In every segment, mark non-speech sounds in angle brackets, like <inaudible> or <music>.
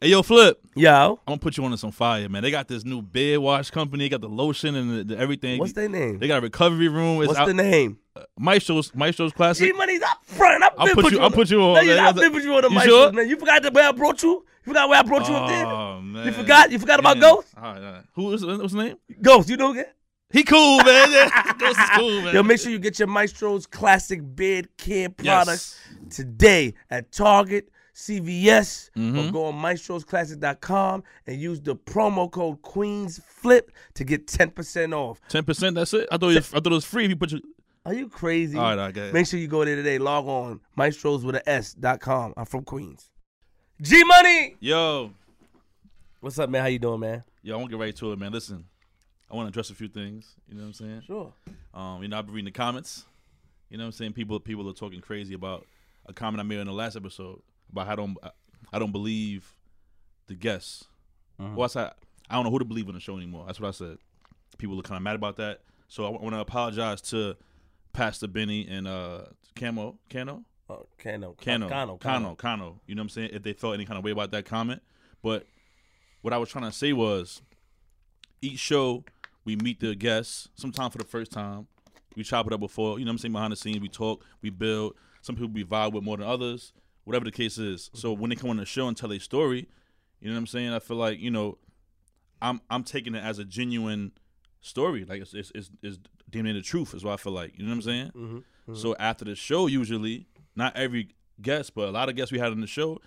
Hey, yo, Flip. Yo, I'm gonna put you on to some fire, man. They got this new beard wash company. They got the lotion and the, the everything. what's their name? They got a recovery room. It's What's out, the name? Uh, Maestro's Maestro's Classic. G Money's up front. I've I'll been put put you-. I'll put you on, man. I've been put you on the mic, sure? man. You forgot the way I brought you. You forgot where I brought you up there. Oh man, You forgot. You forgot about Yeah. Ghost. All right, all right. Who is what's his name? Ghost. You know again. He cool, man. <laughs> Yeah, Ghost is cool, man. Yo, make sure you get your Maestro's classic beard care Yes. products today at Target, CVS, or Mhm. go on maestrosclassic.com and use the promo code QueensFlip to get 10% off. Ten percent. That's it. I thought it was, I thought it was free if you put your. Are you crazy? All right, I go ahead. Make sure you go there today. Log on maestros with a S dot com. I'm from Queens. G Money. Yo, What's up, man? How you doing, man? yo, I want to get right to it, man. Listen, I want to address a few things. You know what I'm saying? Sure. Um, you know, I've been reading the comments. You know what I'm saying? People people are talking crazy about a comment I made in the last episode about how I don't I don't believe the guests. Uh-huh. Well, I said I don't know who to believe on the show anymore. That's what I said. People are kind of mad about that. So I want to apologize to Pastor Benny and uh Camo Cano Oh, Cano. Uh, Cano Cano. Cano Cano. You know what I'm saying? If they felt any kind of way about that comment, but what I was trying to say was, each show we meet the guests. Sometimes for the first time, we chop it up before. You know what I'm saying? Behind the scenes, we talk, we build. Some people we vibe with more than others. Whatever the case is. So when they come on the show and tell a story, you know what I'm saying? I feel like you know, I'm I'm taking it as a genuine story. Like it's it's it's, it's damn near the truth is what I feel like. You know what I'm saying? Mm-hmm. So after the show, usually not every guest, but a lot of guests we had on the show,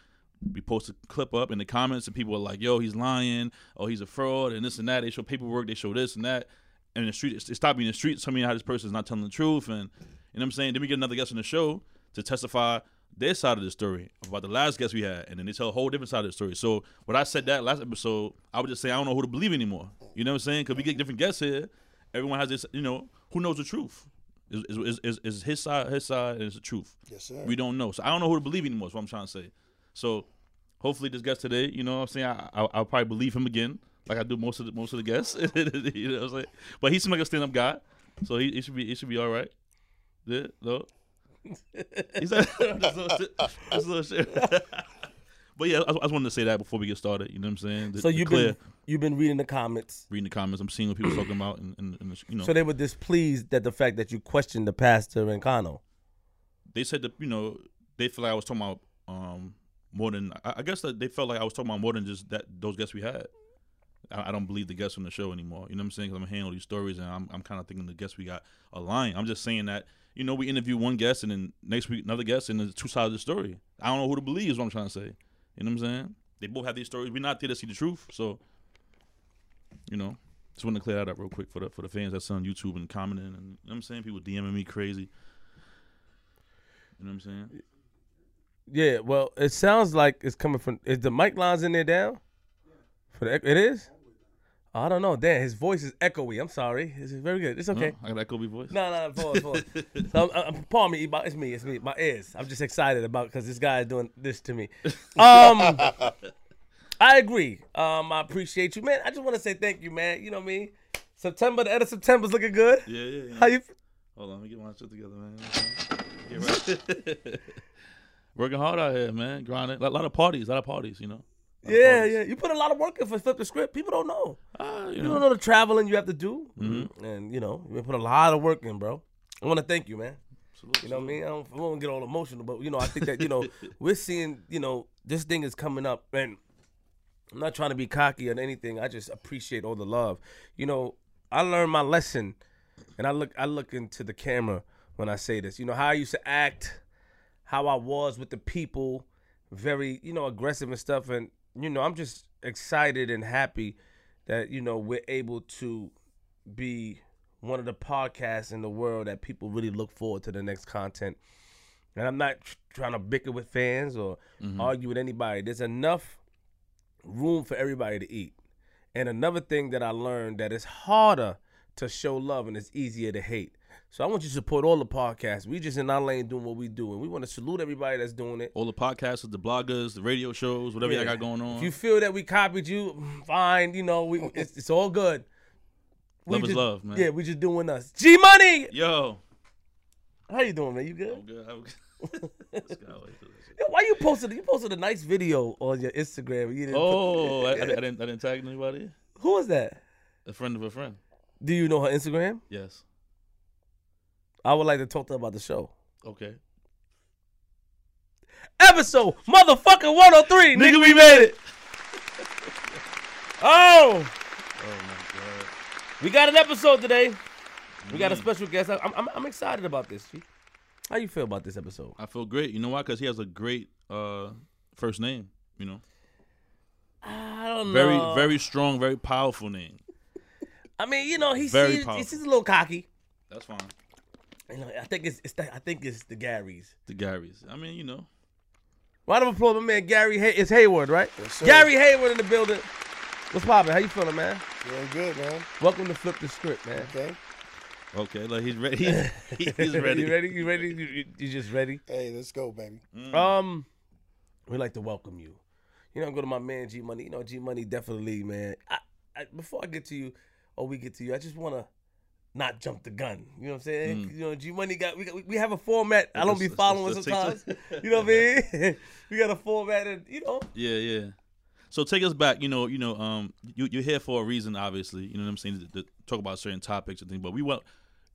we post a clip up in the comments, and people are like, "Yo, he's lying. Oh, he's a fraud, and this and that." They show paperwork, they show this and that, and the street, it stopped being the street. Tell me how this person's not telling the truth, and you know what I'm saying. Then we get another guest on the show to testify their side of the story about the last guest we had, and then they tell a whole different side of the story. So when I said that last episode, I would just say I don't know who to believe anymore. You know what I'm saying? Because we get different guests here. Everyone has this, you know, who knows the truth? Is is, is, is his side his side and it's the truth? Yes, sir. We don't know. So I don't know who to believe anymore. Is what I'm trying to say. So hopefully this guest today, you know what I'm saying, I, I, I'll probably believe him again, like I do most of the most of the guests. <laughs> you know what I'm saying? But he seems like a stand up guy, so he, he should be he should be all right. Yeah, no. He's <laughs> like, this little shit. This little shit. <laughs> but yeah, I, I just wanted to say that before we get started. You know what I'm saying? The- So you've clear been you've been reading the comments. reading the comments. I'm seeing what people talking about, and, and, and you know, So they were displeased at the fact that you questioned the pastor and Cano. they said that you know they feel like I was talking about um more than I, I guess that they felt like I was talking about more than just that those guests we had. I, I don't believe the guests on the show anymore. You know what I'm saying? Because I'm handling these stories and I'm I'm kind of thinking the guests we got are lying. I'm just saying that you know we interview one guest and then next week another guest and there's two sides of the story. I don't know who to believe is what I'm trying to say. You know what I'm saying? They both have these stories. We're not there to see the truth, so you know. Just want to clear that up real quick for the for the fans that's on YouTube and commenting and you know what I'm saying people DMing me crazy. You know what I'm saying? Yeah, well, it sounds like it's coming from. Is the mic lines in there down? For the, it is. I don't know. Dan, his voice is echoey. I'm sorry. It's very good. It's okay. No, I got that Kobe voice. No, no, no, pause, pause. <laughs> so, I'm, I'm, pardon me, it's me, it's me, my ears. I'm just excited about because this guy is doing this to me. <laughs> Um, I agree. Um, I appreciate you, man. I just want to say thank you, man. You know mean? September, the end of September's looking good. Yeah, yeah, yeah. How you? Hold on, let me get my shit together, man. Get right. <laughs> Working hard out here, man. Grinding. A lot of parties, a lot of parties, you know. A lot of Yeah, yeah. You put a lot of work in for flip the script. People don't know. Ah, you You know. don't know the traveling you have to do, Mm-hmm. and you know you put a lot of work in, bro. I want to thank you, man. Salute, You know what I mean? I don't, I won't get all emotional, but you know, I think that you know <laughs> we're seeing, you know, this thing is coming up, and I'm not trying to be cocky or anything. I just appreciate all the love. You know, I learned my lesson, and I look, I look into the camera when I say this. You know how I used to act, how I was with the people, very, you know, aggressive and stuff, and you know, I'm just excited and happy that you know we're able to be one of the podcasts in the world that people really look forward to the next content. And I'm not trying to bicker with fans or mm-hmm. argue with anybody. There's enough room for everybody to eat. And another thing that I learned that it's harder to show love and it's easier to hate. So I want you to support all the podcasts. We just in our lane doing what we do, and we want to salute everybody that's doing it. All the podcasts, the bloggers, the radio shows, whatever Yeah. y'all got going on. If you feel that we copied you, fine. You know, we it's, it's all good. We Love is love, man. Yeah, we just doing us. G Money. Yo. How you doing, man? You good? I'm good. I'm good. <laughs> Yo, why you posted? You posted a nice video on your Instagram. You didn't put- oh, I, I <laughs> didn't. I didn't tag anybody. who was that? A friend of a friend. Do you know her Instagram? Yes. I would like to talk to about the show. Okay. Episode motherfucking 103. Nigga, we made it. Oh, Oh my god. we got an episode today. We got a Mm. special guest. I'm, I'm, I'm excited about this. G. How you feel about this episode? I feel great. You know why? Because he has a great uh, first name. You know, I don't very, know. very strong, very powerful name. I mean, you know, he very seems, powerful. he seems a little cocky. That's fine. You know, I think it's, it's the, I think it's the Garys. The Garys. I mean, you know. Round of applause, my man Gary. Hay- it's Heyward, right? Yes, sir. Gary Heyward in the building. What's poppin'? How you feeling, man? Doing good, man. Welcome to Flip the Script, man. Okay. Okay, like he's ready. <laughs> He's, he's ready. you ready? You ready? You, you, you just ready? Hey, let's go, baby. Mm. Um, we'd like to welcome you. You know, go to my man G Money. You know, G Money definitely, man. I, I, before I get to you, or we get to you, I just want to not jump the gun. You know what I'm saying? You know, G Money got we got we have a format. I don't be Let's- following let's- let's sometimes. <laughs> you know what I mean? <laughs> we got a format, and you know, Yeah, yeah. So take us back. You know, you know, um, you you're here for a reason, obviously. You know what I'm saying? To, to talk about certain topics and things. But we want,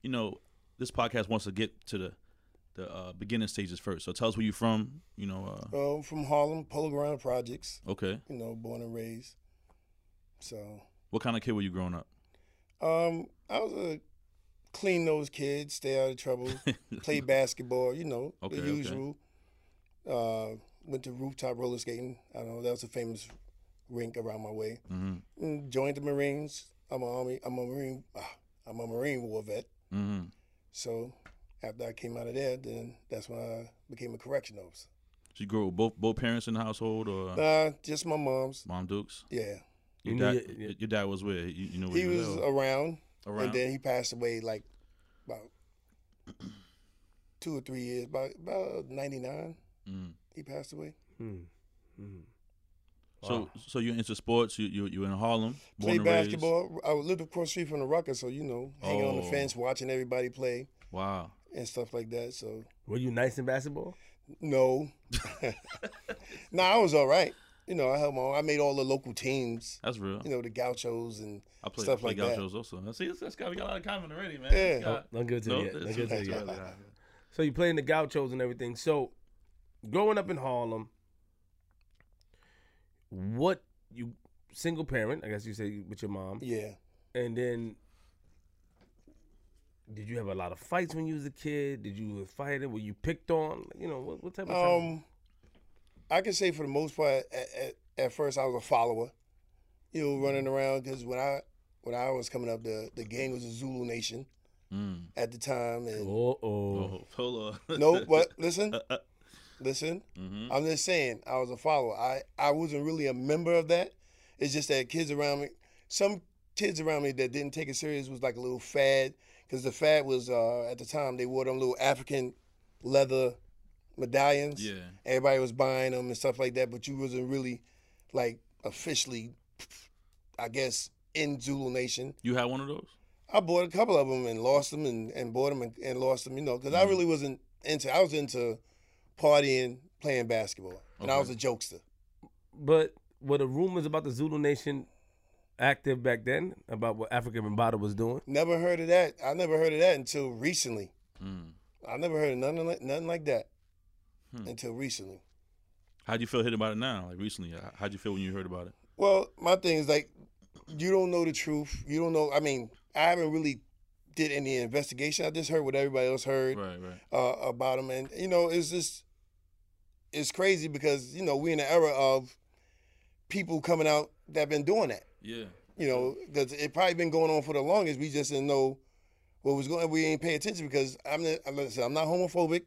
you know, this podcast wants to get to the the uh, beginning stages first. So tell us where you're from. You know, uh, Well, from Harlem, Polo Ground Projects. okay. You know, born and raised. So, What kind of kid were you growing up? Um, I was a clean nosed kid, stay out of trouble, <laughs> play basketball. You know, Okay, the okay. usual. Uh, went to rooftop roller skating. I don't know that was a famous rink around my way. Mm-hmm. Joined the Marines. I'm a army. I'm a Marine. ah, I'm a Marine War vet. Mm-hmm. So after I came out of there, then that's when I became a correction officer. So you grew up with both both parents in the household, or Nah, just my mom's. mom Dukes? Yeah, Your dad, knew your- your, your dad was where? You, you know where he was there, or- around, around. and then he passed away like about <clears throat> two or three years. About about ninety nine, Mm. he passed away. Hmm. Hmm. So Wow. so you're into sports. You you you in Harlem, born Played and raised. basketball. I lived across the street from the Rucker, so you know, hanging on the Oh. fence, watching everybody play Wow. and stuff like that. So were you nice in basketball? no, <laughs> nah, I was all right. You know, I held my own. I made all the local teams. That's real. You know, the Gauchos and I play, stuff play like that. Gauchos also. Now, See, this, this guy, we got a lot of comment already, man. Yeah. This guy- Don't give it to No, me yet. Don't it's- to it's me yet. So you playing the Gauchos and everything. So growing up in Harlem, what you single parent? I guess you say with your mom, yeah. and then did you have a lot of fights when you was a kid? Did you fight it? Were you picked on? You know what, what type of trouble? Um, I can say for the most part, at, at, at first I was a follower. You know, running around because when I when I was coming up, the the gang was a Zulu Nation Mm. at the time, and Oh, oh. Hold on. <laughs> no, but listen, listen. hmm I'm just saying, I was a follower. I I wasn't really a member of that. It's just that kids around me, some kids around me that didn't take it serious was like a little fad because the fad was uh, at the time they wore them little African leather medallions. Yeah. Everybody was buying them and stuff like that, but you wasn't really like officially, I guess, in Zulu Nation. You had one of those? I bought a couple of them and lost them and, and bought them and, and lost them, you know, because I really wasn't into, I was into partying, playing basketball, and I was a jokester. But were the rumors about the Zulu Nation active back then about what Afrika Bambaataa was doing? Never heard of that. I never heard of that until recently. Mm. I never heard of nothing like, nothing like that until recently. How'd you feel hit about it now? Like recently? How- How'd you feel when you heard about it? Well, my thing is like, you don't know the truth. You don't know. I mean, I haven't really did any investigation. I just heard what everybody else heard Right, right. uh, about him, and you know, it's just it's crazy because you know we're in the era of people coming out that been doing that. Yeah. You know, because it probably been going on for the longest. We just didn't know what was going. We ain't pay attention because I'm not. I'm not homophobic.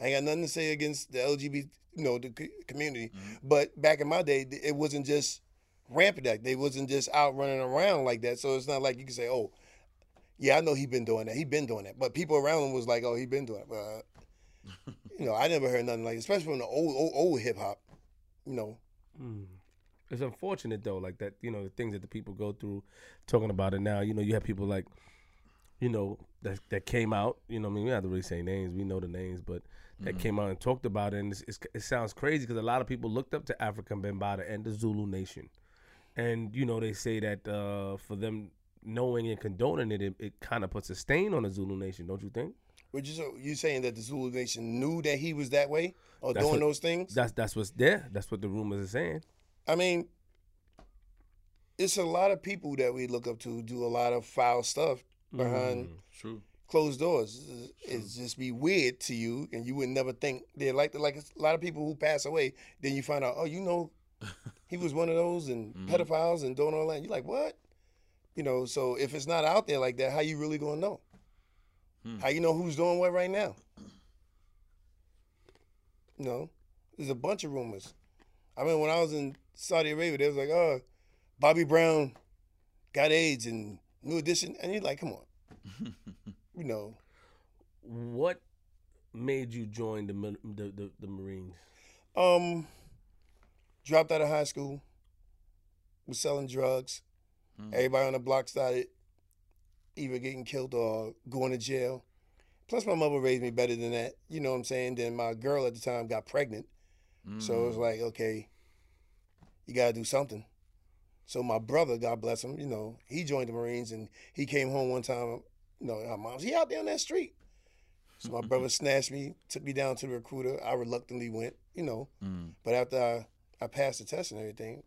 I ain't got nothing to say against the LGBT, you know, the c- community. But back in my day, it wasn't just rampant. That they wasn't just out running around like that. So it's not like you can say, "Oh, yeah, I know he been doing that. He been doing that." But people around him was like, "Oh, he been doing it." But uh, <laughs> you know, I never heard nothing like, especially from the old old, old hip hop. You know, It's unfortunate though, like that. You know, the things that the people go through, talking about it now. You know, you have people like you know, that that came out. You know, I mean, we don't have to really say names. We know the names, but that came out and talked about it. And it's, it's, it sounds crazy because a lot of people looked up to Afrika Bambaataa and the Zulu Nation, and you know, they say that uh, for them knowing and condoning it, it, it kind of puts a stain on the Zulu Nation, don't you think? Would you so you saying that the Zulu Nation knew that he was that way or That's doing what- those things? That's that's what's there. That's what the rumors are saying. I mean, it's a lot of people that we look up to do a lot of foul stuff behind True. Closed doors. It's just be weird to you, and you would never think they're like like a lot of people who pass away. Then you find out, oh, you know, <laughs> he was one of those and mm-hmm. pedophiles and doing all that. You're like, what? You know, so if it's not out there like that, how you really gonna know? Hmm. How you know who's doing what right now? You know, there's a bunch of rumors. I mean, when I was in Saudi Arabia, they was like, oh, Bobby Brown got AIDS and New Edition, and you're like, come on, <laughs> you know. What made you join the the the, the Marines? Um, dropped out of high school, was selling drugs. Everybody on the block started either getting killed or going to jail. Plus, my mother raised me better than that. You know what I'm saying? Then my girl at the time got pregnant. So it was like, okay, you got to do something. So my brother, God bless him, you know, he joined the Marines and he came home one time. You know, our mom's, he out there on that street. So my brother snatched me, took me down to the recruiter. I reluctantly went, you know. But after I, I passed the test and everything,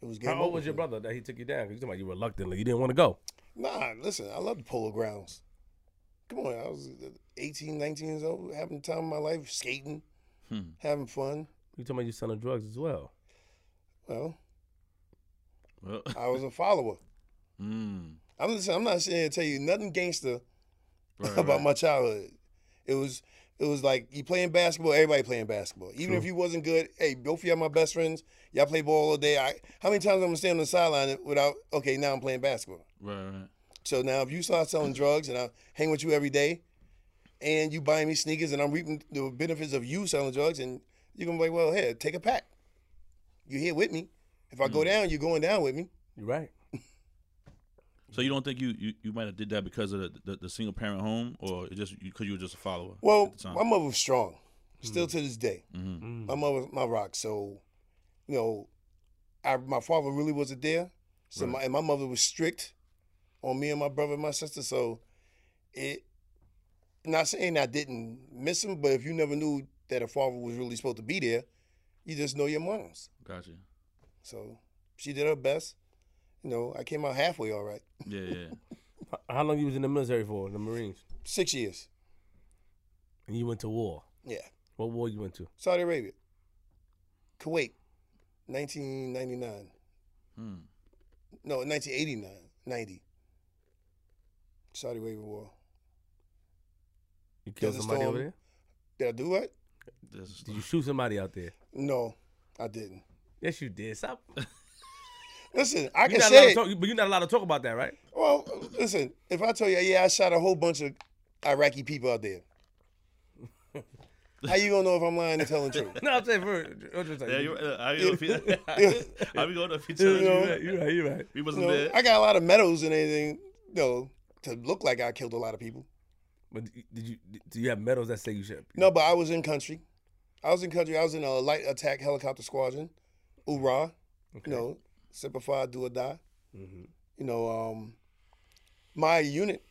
it was game How old was your me. brother that he took you down? 'Cause you talking about you reluctantly, you didn't want to go. Nah, listen, I love the polo grounds. Come on, I was 18, 19 years old, having the time of my life, skating, having fun. You talking about you selling drugs as well? Well, Well, I was a follower. <laughs> mm, I'm listen, I'm not saying to tell you nothing gangster <laughs> right, about right. my childhood. It was it was like you playing basketball, everybody playing basketball. Even if you wasn't good, hey, both of y'all my best friends. Y'all play ball all day. I, how many times I'm gonna stand on the sideline without okay, now I'm playing basketball. Right, right. So now if you start selling drugs and I hang with you every day and you buying me sneakers and I'm reaping the benefits of you selling drugs and you're gonna be like, Well, here, take a pack. You're here with me. If I go mm. down, you're going down with me. You're right. So you don't think you, you, you might have did that because of the, the, the single parent home, or it just because you were just a follower? Well, at the time? my mother was strong, still mm. to this day. Mm-hmm. Mm. My mother, was my rock. So, you know, I, my father really wasn't there. So my and my mother was strict on me and my brother and my sister. So, it. Not saying I didn't miss him, but if you never knew that a father was really supposed to be there, you just know your moms. Gotcha. So she did her best. You know, I came out halfway all right. Yeah, yeah. <laughs> How long you was in the military for? The Marines, Six years. and you went to war. Yeah. What war you went to? Saudi Arabia. Kuwait. 1999. Hmm. No, 1989. 90. Saudi Arabia War. You killed Desert somebody Storm. over there? Did I do what? Did you shoot somebody out there? No, I didn't. Yes, you did. Stop. <laughs> Listen, I You're can not, allowed say it. talk, but you're not allowed to talk about that, right? Well, listen, if I tell you, yeah, I shot a whole bunch of Iraqi people out there. <laughs> How you gonna know if I'm lying and telling the truth? <laughs> No, I'm saying for. I'm just like, yeah, you, you, uh, I don't know I be going if he telling You know, you right, you're right. You're right. he You wasn't know, there. I got a lot of medals and everything, you know, to look like I killed a lot of people. But did you? Do you have medals that say you should? No, but I was in country. I was in country. I was in a light attack helicopter squadron, URA. You know, Semper Fi, do or die. Mm-hmm. You know, um, my unit,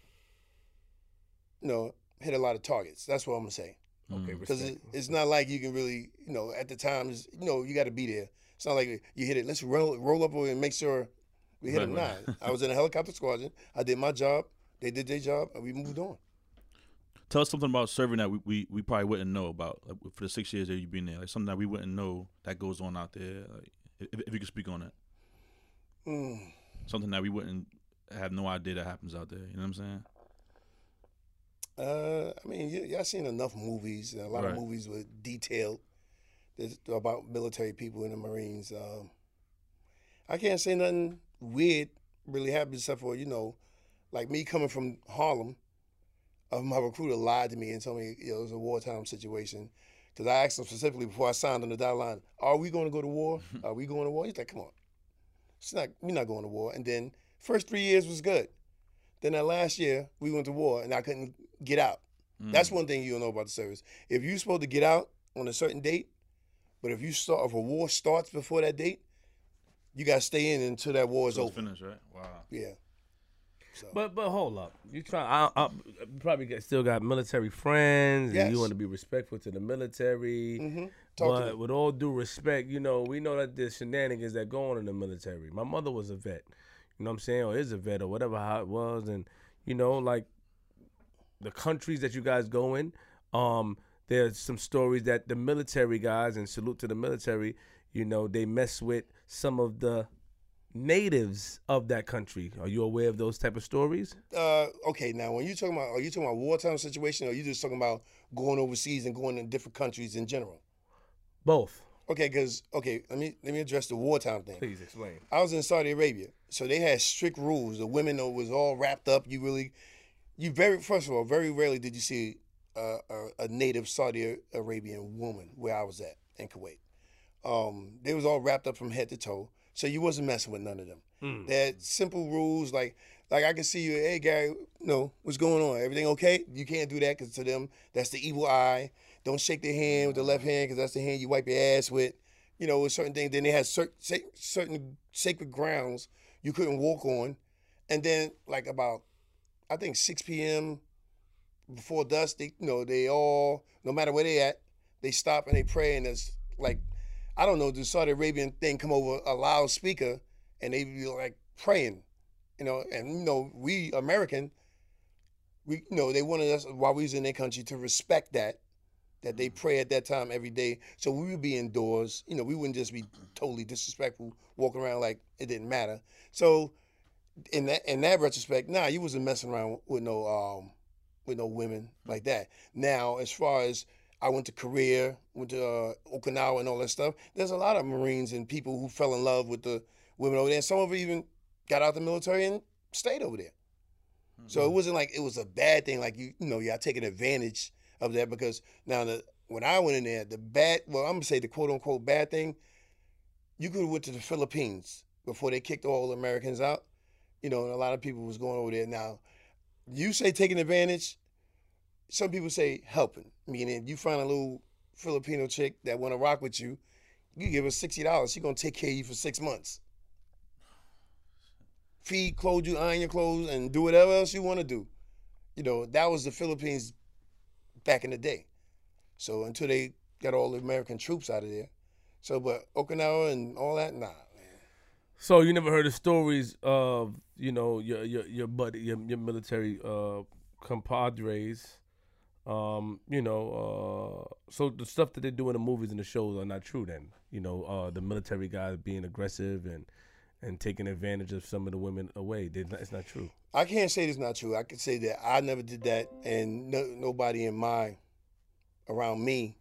you know, hit a lot of targets. That's what I'm gonna say. Okay, Because it, it's not like you can really, you know, at the times, you know, you got to be there. It's not like you hit it. Let's roll roll up and make sure we hit Right, them. right. Nah, I was in a helicopter squadron. I did my job. They did their job, and we moved on. Tell us something about serving that we, we, we probably wouldn't know about like, for the six years that you've been there. Like something that we wouldn't know that goes on out there. Like, if, if you could speak on that, Mm. something that we wouldn't have no idea that happens out there. You know what I'm saying? Uh, I mean, y- y'all seen enough movies. A lot Right. of movies with detailed about military people in the Marines. Um, I can't say nothing weird really happened except for you know, like me coming from Harlem. Uh, my recruiter lied to me and told me you know, it was a wartime situation. Because I asked him specifically before I signed on the dotted line, "Are we going to go to war? <laughs> Are we going to war?" He's like, "Come on, it's not. We're not going to war." And then first three years was good. Then that last year we went to war and I couldn't get out. That's one thing you don't know about the service. If you're supposed to get out on a certain date, but if you start if a war starts before that date, you gotta stay in until that war is So over. finished, right? Wow. Yeah. But but hold up, you try. I, I probably get, still got military friends, and you want to be respectful to the military. Mm-hmm. Talk But with all due respect, you know, we know that there's shenanigans that go on in the military. My mother was a vet, you know what I'm saying, or is a vet, or whatever how it was, and you know, like the countries that you guys go in, um, there's some stories that the military guys, and salute to the military, you know, they mess with some of the natives of that country. Are you aware of those type of stories? Uh, okay, now when you talking about are you talking about wartime situation or are you just talking about going overseas and going in different countries in general? Both. Okay, because okay, let me let me address the wartime thing. Please explain. I was in Saudi Arabia, so they had strict rules. The women it was all wrapped up. You really, you very first of all, very rarely did you see a, a, a native Saudi Arabian woman where I was at in Kuwait. Um, they was all wrapped up from head to toe, so you wasn't messing with none of them. They had simple rules like like I can see you, hey Gary, you know what's going on? Everything okay? You can't do that because to them that's the evil eye. Don't shake their hand with the left hand because that's the hand you wipe your ass with. You know, with certain things. Then they had cer- certain sacred grounds you couldn't walk on, and then like about I think 6 p.m. before dusk, they you know they all no matter where they at, they stop and they pray and it's like I don't know the Saudi Arabian thing come over a loudspeaker and they be like praying, you know, and you know we American, we you know they wanted us while we was in their country to respect that. That they pray at that time every day, so we would be indoors. You know, we wouldn't just be totally disrespectful, walking around like it didn't matter. So, in that in that retrospect, nah, you wasn't messing around with no um with no women like that. Now, as far as I went to Korea, went to uh, Okinawa and all that stuff. There's a lot of Marines and people who fell in love with the women over there. And some of them even got out the military and stayed over there. So it wasn't like it was a bad thing. Like you, you know, y'all taking advantage of that because now the when I went in there, the bad, well, I'm gonna say the quote unquote bad thing. You could have went to the Philippines before they kicked all the Americans out. You know, and a lot of people was going over there. Now, you say taking advantage. Some people say helping, meaning you find a little Filipino chick that want to rock with you. You give her sixty dollars, she gonna take care of you for six months. Feed, clothe you, iron your clothes, and do whatever else you want to do. You know, that was the Philippines back in the day. So until they got all the American troops out of there. So, but Okinawa and all that, nah. So you never heard the stories of you know your your your buddy your your military uh compadres, um you know uh so the stuff that they do in the movies and the shows are not true then you know uh the military guys being aggressive and and taking advantage of some of the women away they, it's not true. I can't say it's not true. I could say that I never did that, and no, nobody in my around me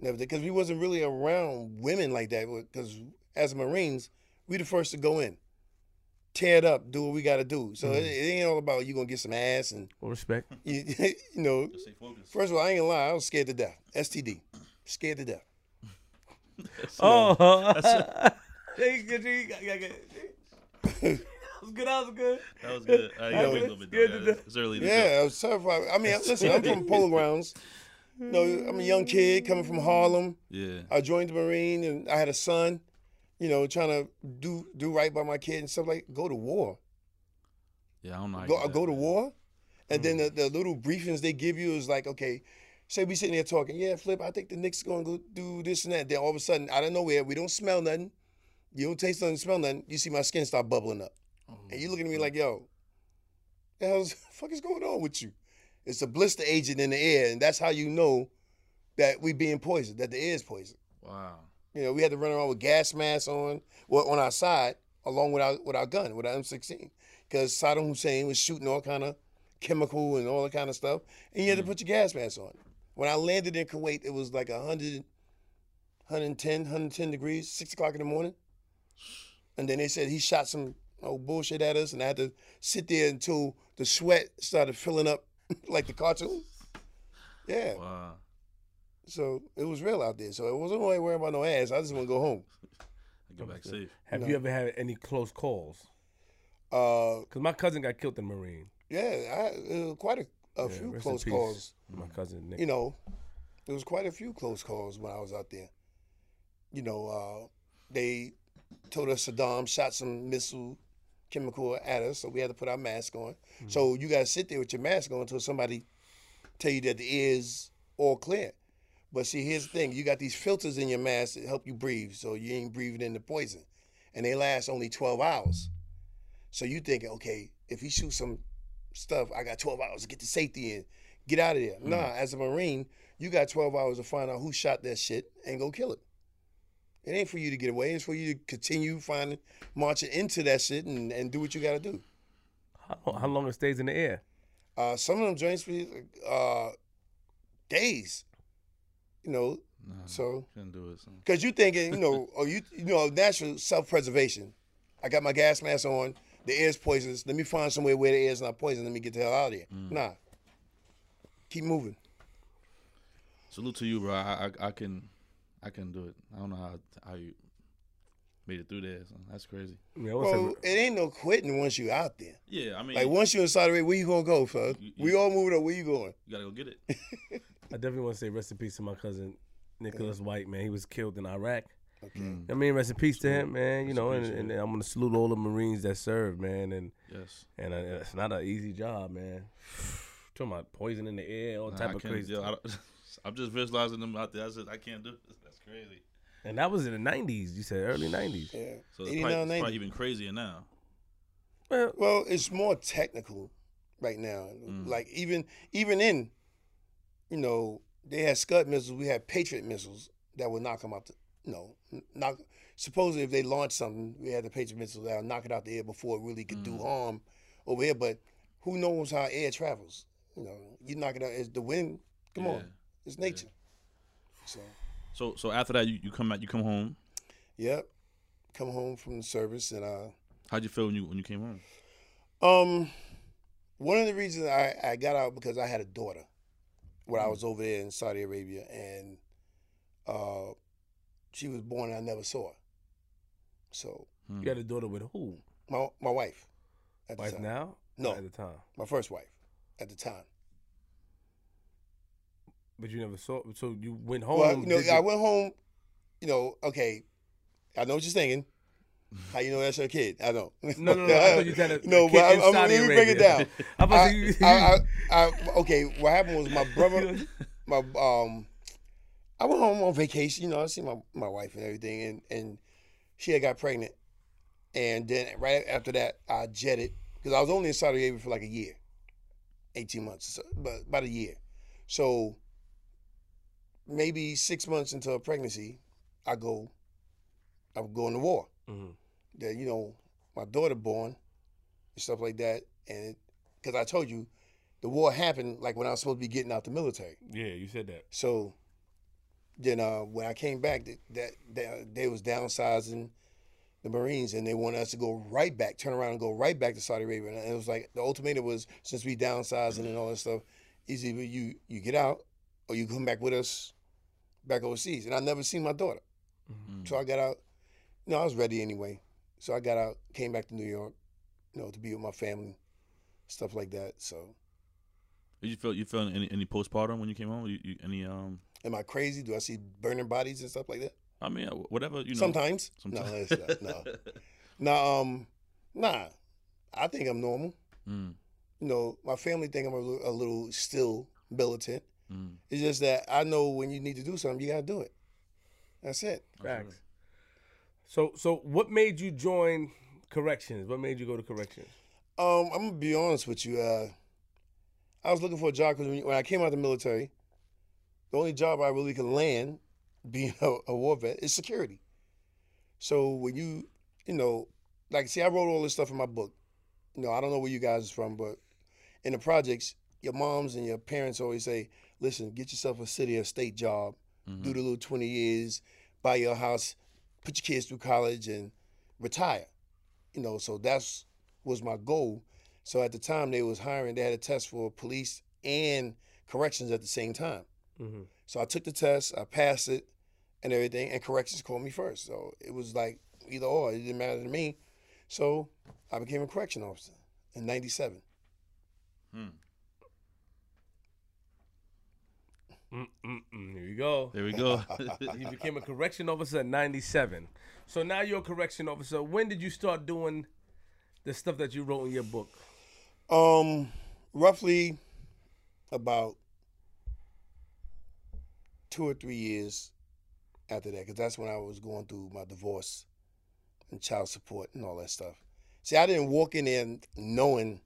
never did because we wasn't really around women like that. Because as Marines, we the first to go in, tear it up, do what we got to do. So mm-hmm. it, it ain't all about you gonna get some ass and Well, respect. <laughs> you, you know. Just stay focused. First of all, I ain't gonna lie, I was scared to death. STD, scared to death. <laughs> Oh, Hey, that was good. That was good. That was good. Uh, you gotta wait a little bit. Good Though. Yeah, know. it's early. Yeah, I was terrified. I mean, <laughs> listen, I'm from Polo Grounds. You know, I'm a young kid coming from Harlem. Yeah. I joined the Marine and I had a son, you know, trying to do do right by my kid and stuff like go to war. Yeah. I don't know. Go do that. go to war. And then the, the little briefings they give you is like, okay, say we sitting there talking, yeah, Flip, I think the Knicks are gonna go do this and that. Then all of a sudden, out of nowhere, we don't smell nothing. You don't taste nothing, smell nothing. You see my skin start bubbling up. Oh and you looking at me like, yo, the hell's <laughs> fuck is going on with you? It's a blister agent in the air, and that's how you know that we being poisoned, that the air is poisoned. Wow. You know, we had to run around with gas masks on, well, on our side, along with our with our gun, with our M16, because Saddam Hussein was shooting all kind of chemical and all that kind of stuff, and you had to mm. put your gas mask on. When I landed in Kuwait, it was like 100, 110, 110 degrees, six o'clock in the morning, and then they said he shot some old bullshit at us, and I had to sit there until the sweat started filling up <laughs> like the cartoon. Yeah. Wow. So it was real out there. So it wasn't really worrying about no ass. I just want to go home. <laughs> I get back safe. Have you ever had any close calls? Uh, Because my cousin got killed in Marine. Yeah, I, it was quite a, a Yeah, few close peace, calls. My cousin Nick. You know, there was quite a few close calls when I was out there. You know, uh, they told us Saddam shot some missile chemical at us, so we had to put our mask on. Mm-hmm. So you got to sit there with your mask on until somebody tell you that the air is all clear. But see, here's the thing: you got these filters in your mask that help you breathe, so you ain't breathing in the poison, and they last only 12 hours. So you thinking, okay, if he shoots some stuff, I got 12 hours to get the safety in, get out of there. Mm-hmm. Nah, as a Marine, you got 12 hours to find out who shot that shit and go kill it. It ain't for you to get away. It's for you to continue finding, marching into that shit and, and do what you got to do. How, how long it stays in the air? Uh, some of them joints be uh, days, you know. Nah, So, couldn't do it. Son. cause you thinking, you know, <laughs> or you, you know, natural self-preservation. I got my gas mask on. The air's poisonous. Let me find somewhere where the air's not poison. Let me get the hell out of here. Nah. Keep moving. Salute to you, bro. I, I I can I can do it. I don't know how how you made it through there. Son. That's crazy. Yeah, I say- Well, it ain't no quitting once you out there. Yeah, I mean, Like once you're in Saudi Arabia, where you gonna go, fella? You- We all moving up. Where you going? you gotta go get it. <laughs> I definitely want to say rest in peace to my cousin Nicholas White, man. He was killed in Iraq. Okay. Mm, I mean, rest in peace to him, man. You Rest know, and, and. I'm gonna salute all the Marines that served, man. And yes. and uh, it's not an easy job, man. <sighs> Talking about poison in the air, all Nah, type I of can't- crazy. yo. I <laughs> I'm just visualizing them out there. I said I can't do this. That's crazy. And that was in the '90s. You said early '90s. Yeah. So it's 89, probably, it's 90. probably even crazier now. Well, Well, it's more technical right now. Mm. Like even even in, you know, they had Scud missiles. We had Patriot missiles that would knock them out. The, you know, knock. Supposedly, if they launched something, we had the Patriot missiles that would knock it out the air before it really could do harm over here. But who knows how air travels? You know, you knock it out. It's the wind. Come Yeah. on, it's nature. So, So so after that, you, you come out, you come home. yep. Come home from the service and uh, How'd you feel when you when you came home? Um, one of the reasons I, I got out because I had a daughter when I was over there in Saudi Arabia, and uh, she was born and I never saw her. So Hmm. you got a daughter with who? my my wife at the Wife time, now? No. At the time, my first wife at the time. But you never saw. So you went home. well, you know, you- I went home. You know, okay, I know what you're thinking. How you know that's your kid? I don't. No, no, no. I thought you said <laughs> no, but I'm, let me break it down. <laughs> I thought I, you- I, I, I, <laughs> okay, what happened was my brother, my um, I went home on vacation. You know, I see my, my wife and everything, and and she had got pregnant, and then right after that, I jetted because I was only in Saudi Arabia for like a year, eighteen months, so, but about a year. So maybe six months into a pregnancy, I go, I'm going to war Mhm. that you know my daughter born and stuff like that, and because I told you the war happened like when I was supposed to be getting out the military. Yeah, you said that. So then uh, when I came back, that, that, that they was downsizing the Marines, and they wanted us to go right back, turn around and go right back to Saudi Arabia. And it was like the ultimatum was since we downsizing and all that stuff, is either you you get out or you come back with us back overseas. And I never seen my daughter. Mm. So I got out. You No, I was ready anyway. So I got out, came back to New York, you know, to be with my family, stuff like that. So, Did you feel you feel any any postpartum when you came home? You, you any um? am I crazy? Do I see burning bodies and stuff like that? I mean, whatever you know. Sometimes. Sometimes. No, no. <laughs> no, um, nah. I think I'm normal. Mm, You know, my family think I'm a little, a little still militant. Mm. It's just that I know when you need to do something, you gotta do it. That's it. Facts. So, so what made you join corrections? What made you go to corrections? Um, I'm gonna be honest with you. Uh, I was looking for a job because when I came out of the military, the only job I really could land, being <laughs> a, a war vet, is security. So when you, you know, like, see, I wrote all this stuff in my book. You know, I don't know where you guys is from, but in the projects, your moms and your parents always say, "Listen, get yourself a city or state job, Mhm. do the little twenty years, buy your house, put your kids through college, and retire." You know, so that's was my goal. So at the time they was hiring, they had a test for police and corrections at the same time. Mm-hmm. So I took the test, I passed it, and everything, and corrections called me first. So it was like either or. It didn't matter to me. So I became a correction officer in '97. Mm-mm-mm. Here we go. There we go. <laughs> You became a correction officer at 97. So now you're a correction officer. When did you start doing the stuff that you wrote in your book? Um, roughly about two or three years after that, because that's when I was going through my divorce and child support and all that stuff. See, I didn't walk in there knowing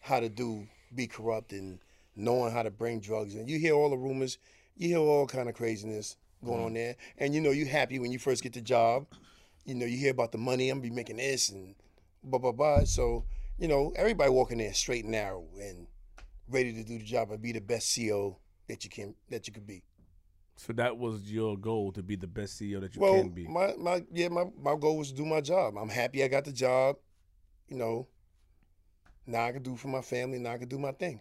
how to do, be corrupt and knowing how to bring drugs in. You hear all the rumors, you hear all kind of craziness going on mm-hmm. there, and you know you happy when you first get the job. You know you hear about the money. I'm gonna be making this and blah blah blah. So you know everybody walking there straight and narrow and ready to do the job and be the best CO that you can that you could be. So that was your goal to be the best CO that you Well, can be. my my yeah, my my goal was to do my job. I'm happy I got the job. You know, now I can do for my family. Now I can do my thing.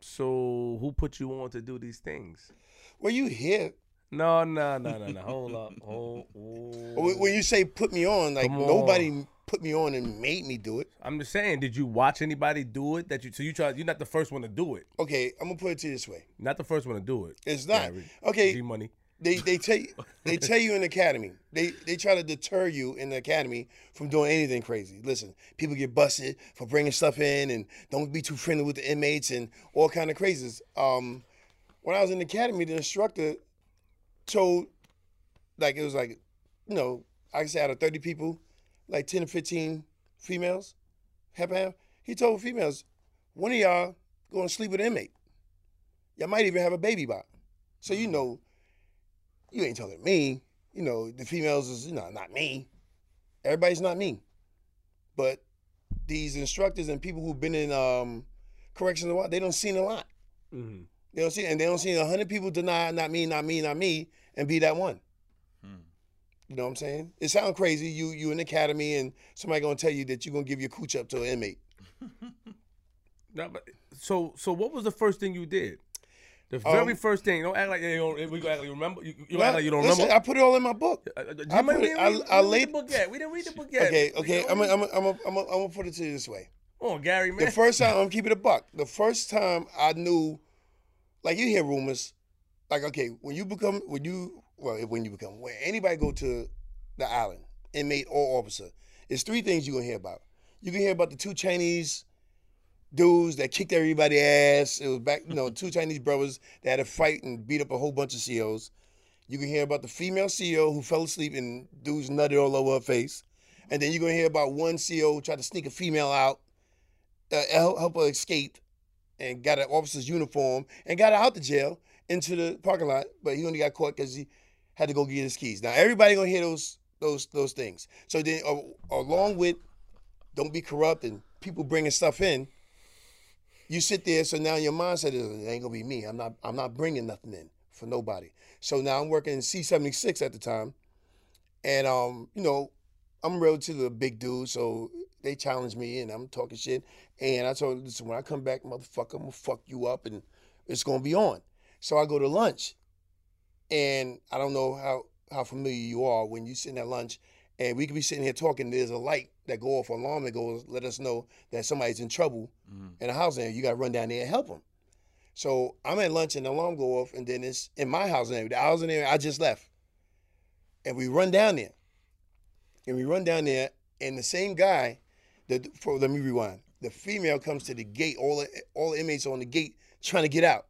So who put you on to do these things? Well, you hear No, no, no, no, no. Hold up. Hold. <laughs> when when you say put me on, like Come on. nobody put me on and made me do it. I'm just saying. Did you watch anybody do it? That you so you try. You're not the first one to do it. Okay, I'm gonna put it to you this way. Not the first one to do it. It's not Gary. okay. G Money. They they tell you, they tell you in the academy. They they try to deter you in the academy from doing anything crazy. Listen, people get busted for bringing stuff in and don't be too friendly with the inmates and all kind of crazies. Um, when I was in the academy, the instructor told, like it was like, you know, I say out of thirty people, like ten or fifteen females, half and half. He told females, one of y'all going to sleep with an inmate. Y'all might even have a baby by. So you know you ain't telling me. You know, the females is, you know, not me. Everybody's not me. But these instructors and people who've been in um, corrections a while, they don't seen a lot. Mm-hmm. They don't see, and they don't see a hundred people deny, not me, not me, not me, and be that one. You know what I'm saying? It sounds crazy. You you in the academy and somebody gonna tell you that you're gonna give your cooch up to an inmate. <laughs> No, but so so what was the first thing you did? The very Um, first thing. Don't act like you don't. We act like you remember. You, you act like you don't listen, remember. I put it all in my book. Uh, uh, I Money, put it- I- read- I laid- the book yet. We didn't read the book yet. Okay, okay. I'm gonna I'm gonna I'm gonna I'm gonna put it to you this way. On, Gary, man. The first time <laughs> I'm keeping it a buck. The first time I knew, like you hear rumors, like okay, when you become when you well when you become when anybody go to the island, inmate or officer, it's three things you gonna hear about. You can hear about the two Chinese dudes that kicked everybody ass. It was back, you know, two Chinese brothers that had a fight and beat up a whole bunch of COs. You can hear about the female CO who fell asleep and dudes nutted all over her face. And then you're gonna hear about one CO who tried to sneak a female out uh, help, help her escape and got an officer's uniform and got her out the jail into the parking lot, but he only got caught because he had to go get his keys. Now everybody gonna hear those those those things. So then, uh, along with don't be corrupt and people bringing stuff in, you sit there. So now your mindset is it ain't gonna be me. I'm not I'm not bringing nothing in for nobody. So now I'm working in C76 at the time, and um you know I'm relatively a big dude, so they challenged me and I'm talking shit. And I told them, listen, when I come back, motherfucker, I'm gonna fuck you up and it's gonna be on. So I go to lunch. And I don't know how, how familiar you are when you sitting at lunch and we could be sitting here talking, there's a light that go off, alarm that goes, let us know that somebody's in trouble mm. in a house and you gotta run down there and help them. So I'm at lunch and the alarm go off and then it's in my house and the house in there, I just left. And we run down there. And we run down there and the same guy the for let me rewind. The female comes to the gate. All the all the inmates are on the gate trying to get out,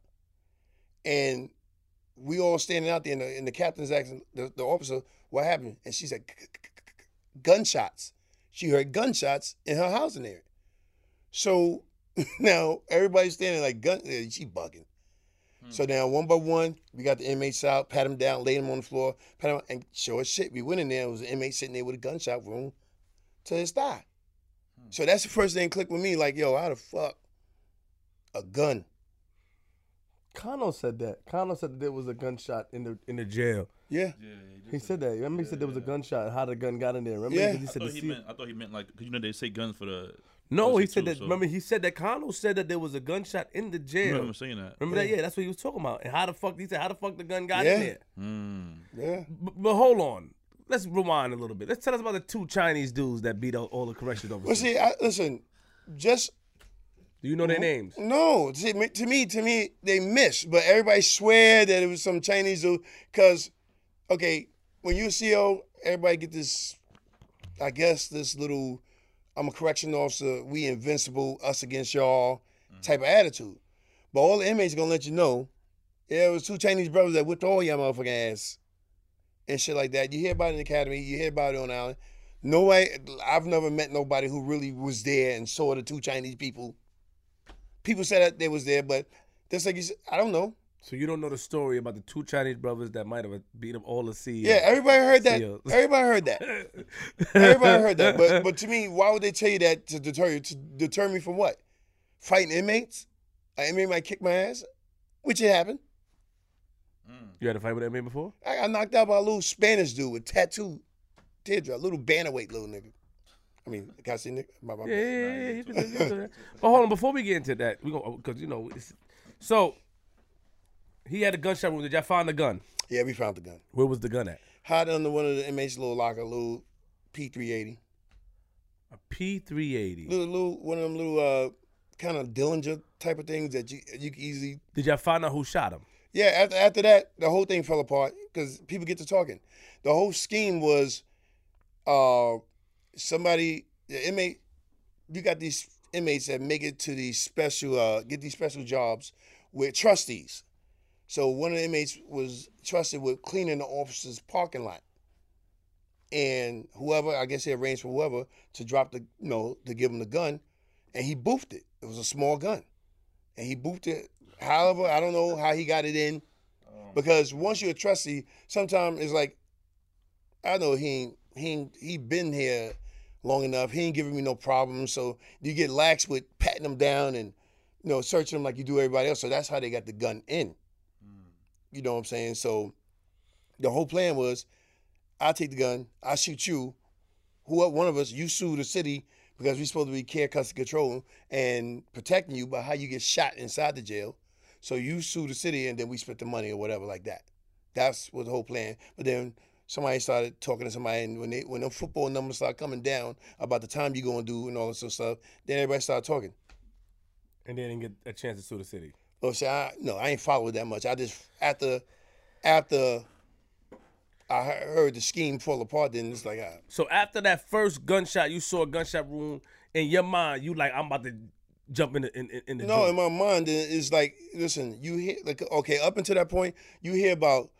and we all standing out there. And the, and the captain's asking the, the officer what happened, and she said gunshots. She heard gunshots in her housing area. So <laughs> now everybody's standing like gun. She bugging. Hmm. So now one by one, we got the inmates out, pat them down, lay them on the floor, pat them, and sure as shit, we went in there. It was an inmate sitting there with a gunshot wound to his thigh. Hmm. So that's the first thing clicked with me. Like, yo, how the fuck a gun? Kano said that. Kano said that there was a gunshot in the in the jail. Yeah, He said that. Remember, he said there was a gunshot. How the gun got in there? Remember? Yeah. 'Cause he I said thought he meant. I thought he meant like 'cause you know they say guns for the. no, he said too, that. so- Remember, he said that Kano said that there was a gunshot in the I jail. remember saying that. Remember that? Yeah, that's what he was talking about. And how the fuck? He said, how the fuck the gun got Yeah. in there? Mm. yeah. But, but hold on. Let's rewind a little bit. Let's tell us about the two Chinese dudes that beat out all the corrections officers. Well, see, I, listen, just Do you know their names? No, to me, to me, to me, they missed. But everybody swear that it was some Chinese dude. Cause, okay, when you're a CO, everybody get this, I guess, this little, I'm a correction officer, we invincible, us against y'all mm. type of attitude. But all the inmates gonna let you know, yeah, it was two Chinese brothers that whipped all your motherfucking ass and shit like that. You hear about it in the academy, you hear about it on island. Nobody, I've never met nobody who really was there and saw the two Chinese people. People said that they was there, but just like you said, I don't know. So you don't know the story about the two Chinese brothers that might have beat up all the COs. Yeah, everybody heard that. COs. Everybody heard that. <laughs> Everybody heard that. But but to me, why would they tell you that to deter you? To deter me from what? Fighting inmates? An inmate might kick my ass, which it happened. Mm. You had a fight with that man before? I got knocked out by a little Spanish dude with tattoo teardrop, little bantamweight little nigga. I mean, can I say nigga? My, my Yeah, yeah, yeah. yeah, you can do- you can do that. <laughs> But hold on, before we get into that, we go because you know. It's, so he had a gunshot wound. Did y'all find the gun? Yeah, we found the gun. Where was the gun at? Hid under one of the inmates' little locker, little P380. A P three eighty. Little, little, one of them little uh, kind of Derringer type of things that you you can easily Did y'all find out who shot him? Yeah, after after that, the whole thing fell apart because people get to talking. The whole scheme was, uh, somebody the inmate. You got these inmates that make it to these special, uh, get these special jobs with trustees. So one of the inmates was trusted with cleaning the officer's parking lot, and whoever I guess he arranged for whoever to drop the, you know, to give him the gun, and he boofed it. It was a small gun, and he boofed it. However, I don't know how he got it in, because once you're a trustee, sometimes it's like, I know he ain't, he ain't, he been here long enough. He ain't giving me no problems, so you get lax with patting them down and you know searching them like you do everybody else. So that's how they got the gun in. Hmm. You know what I'm saying? So the whole plan was, I take the gun, I shoot you, who one of us, you sue the city because we're supposed to be care, custody, control, and protecting you by how you get shot inside the jail. So you sue the city and then we split the money or whatever like that. That's what the whole plan. But then somebody started talking to somebody, and when they when the football numbers start coming down about the time you're gonna do and all this sort of stuff, then everybody started talking. And they didn't get a chance to sue the city. Oh, see, I no, I ain't followed that much. I just after after I heard the scheme fall apart, then it's like, ah, So after that first gunshot, you saw a gunshot wound in your mind. You like, I'm about to jump in the in, in- the No, in my mind, it's like, listen, you hear like okay, up until that point, you hear about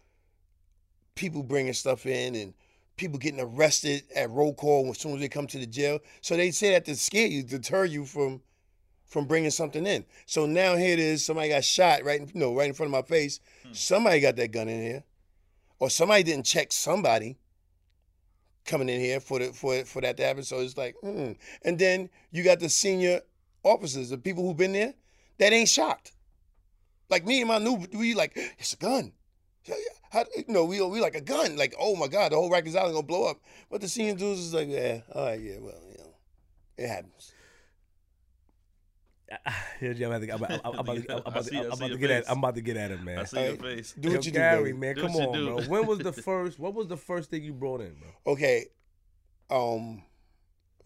people bringing stuff in and people getting arrested at roll call as soon as they come to the jail. So they say that to scare you, deter you from from bringing something in. So now here it is, somebody got shot right, in, you know, right in front of my face. Somebody got that gun in here, or somebody didn't check somebody coming in here for the for for that to happen. So it's like, hmm. and then you got the senior officers, the people who've been there, that ain't shocked. Like me and my new, we like, it's a gun. How, you know, we we like a gun. Like, oh my god, the whole Rikers Island gonna blow up. But the senior dudes is like, yeah, all right, yeah, well, you know, it happens. <laughs> Yeah, yeah, I'm about to, I'm about, I'm about, I'm <laughs> about, I I'm about to your get at face. I'm about to get at him, man. I see Hey, your face. Do Yo, what you do, Gary, baby. man, Do come on, do. bro. When was the <laughs> first? What was the first thing you brought in, bro? Okay, um,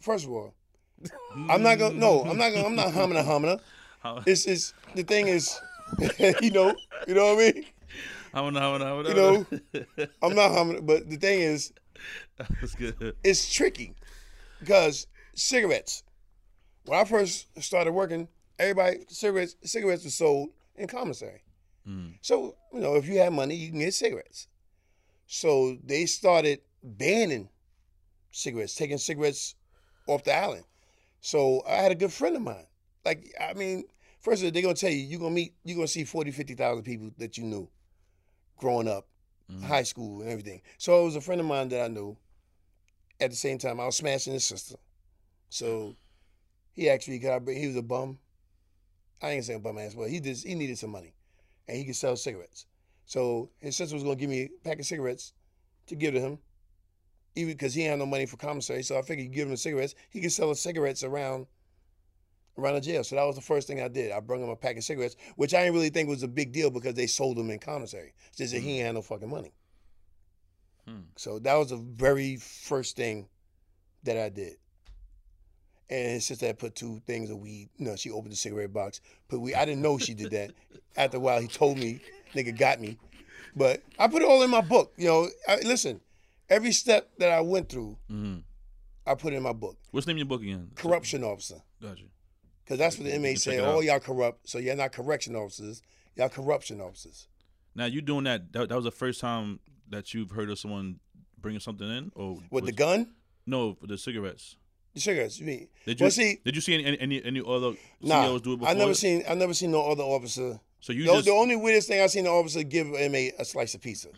first of all, I'm not gonna. No, I'm not gonna. I'm not humming a humming. How It's it's the thing is, you know, you know what I mean. How how how You know, <laughs> I'm not humming, but the thing is, <laughs> That's good. it's tricky because cigarettes. When I first started working, everybody cigarettes cigarettes were sold in commissary. So you know, if you have money, you can get cigarettes. So they started banning cigarettes, taking cigarettes off the island. So I had a good friend of mine. Like I mean, first of all, they're gonna tell you you're gonna meet, you're gonna see 40, 50,000 people that you knew growing up, mm-hmm. high school and everything. So it was a friend of mine that I knew at the same time, I was smashing his sister. So he actually got he was a bum. I ain't saying bum ass, but he just he needed some money, and he could sell cigarettes. So his sister was gonna give me a pack of cigarettes to give to him, even because he had no money for commissary. So I figured you give him the cigarettes, he could sell the cigarettes around around the jail. So that was the first thing I did. I brought him a pack of cigarettes, which I didn't really think was a big deal because they sold them in commissary. It's just that he ain't had no fucking money. So that was the very first thing that I did. and his sister had put two things of weed. You know, she opened the cigarette box, put weed. I didn't know she did that. After a while, he told me, nigga got me. But I put it all in my book. You know, I, listen, every step that I went through, Mhm. I put in my book. What's the name of your book again? Corruption officer. Gotcha. Because that's what the inmates say. Oh, y'all corrupt. So you're not correction officers. Y'all corruption officers. Now you doing that, that? That was the first time that you've heard of someone bringing something in, or With the gun? No, the cigarettes. The cigarettes, you mean? Did you well, see, Did you see any any, any other nah, do it before? I never seen. I never seen no other officer. So you The, just the only weirdest thing I seen an officer give an inmate a slice of pizza.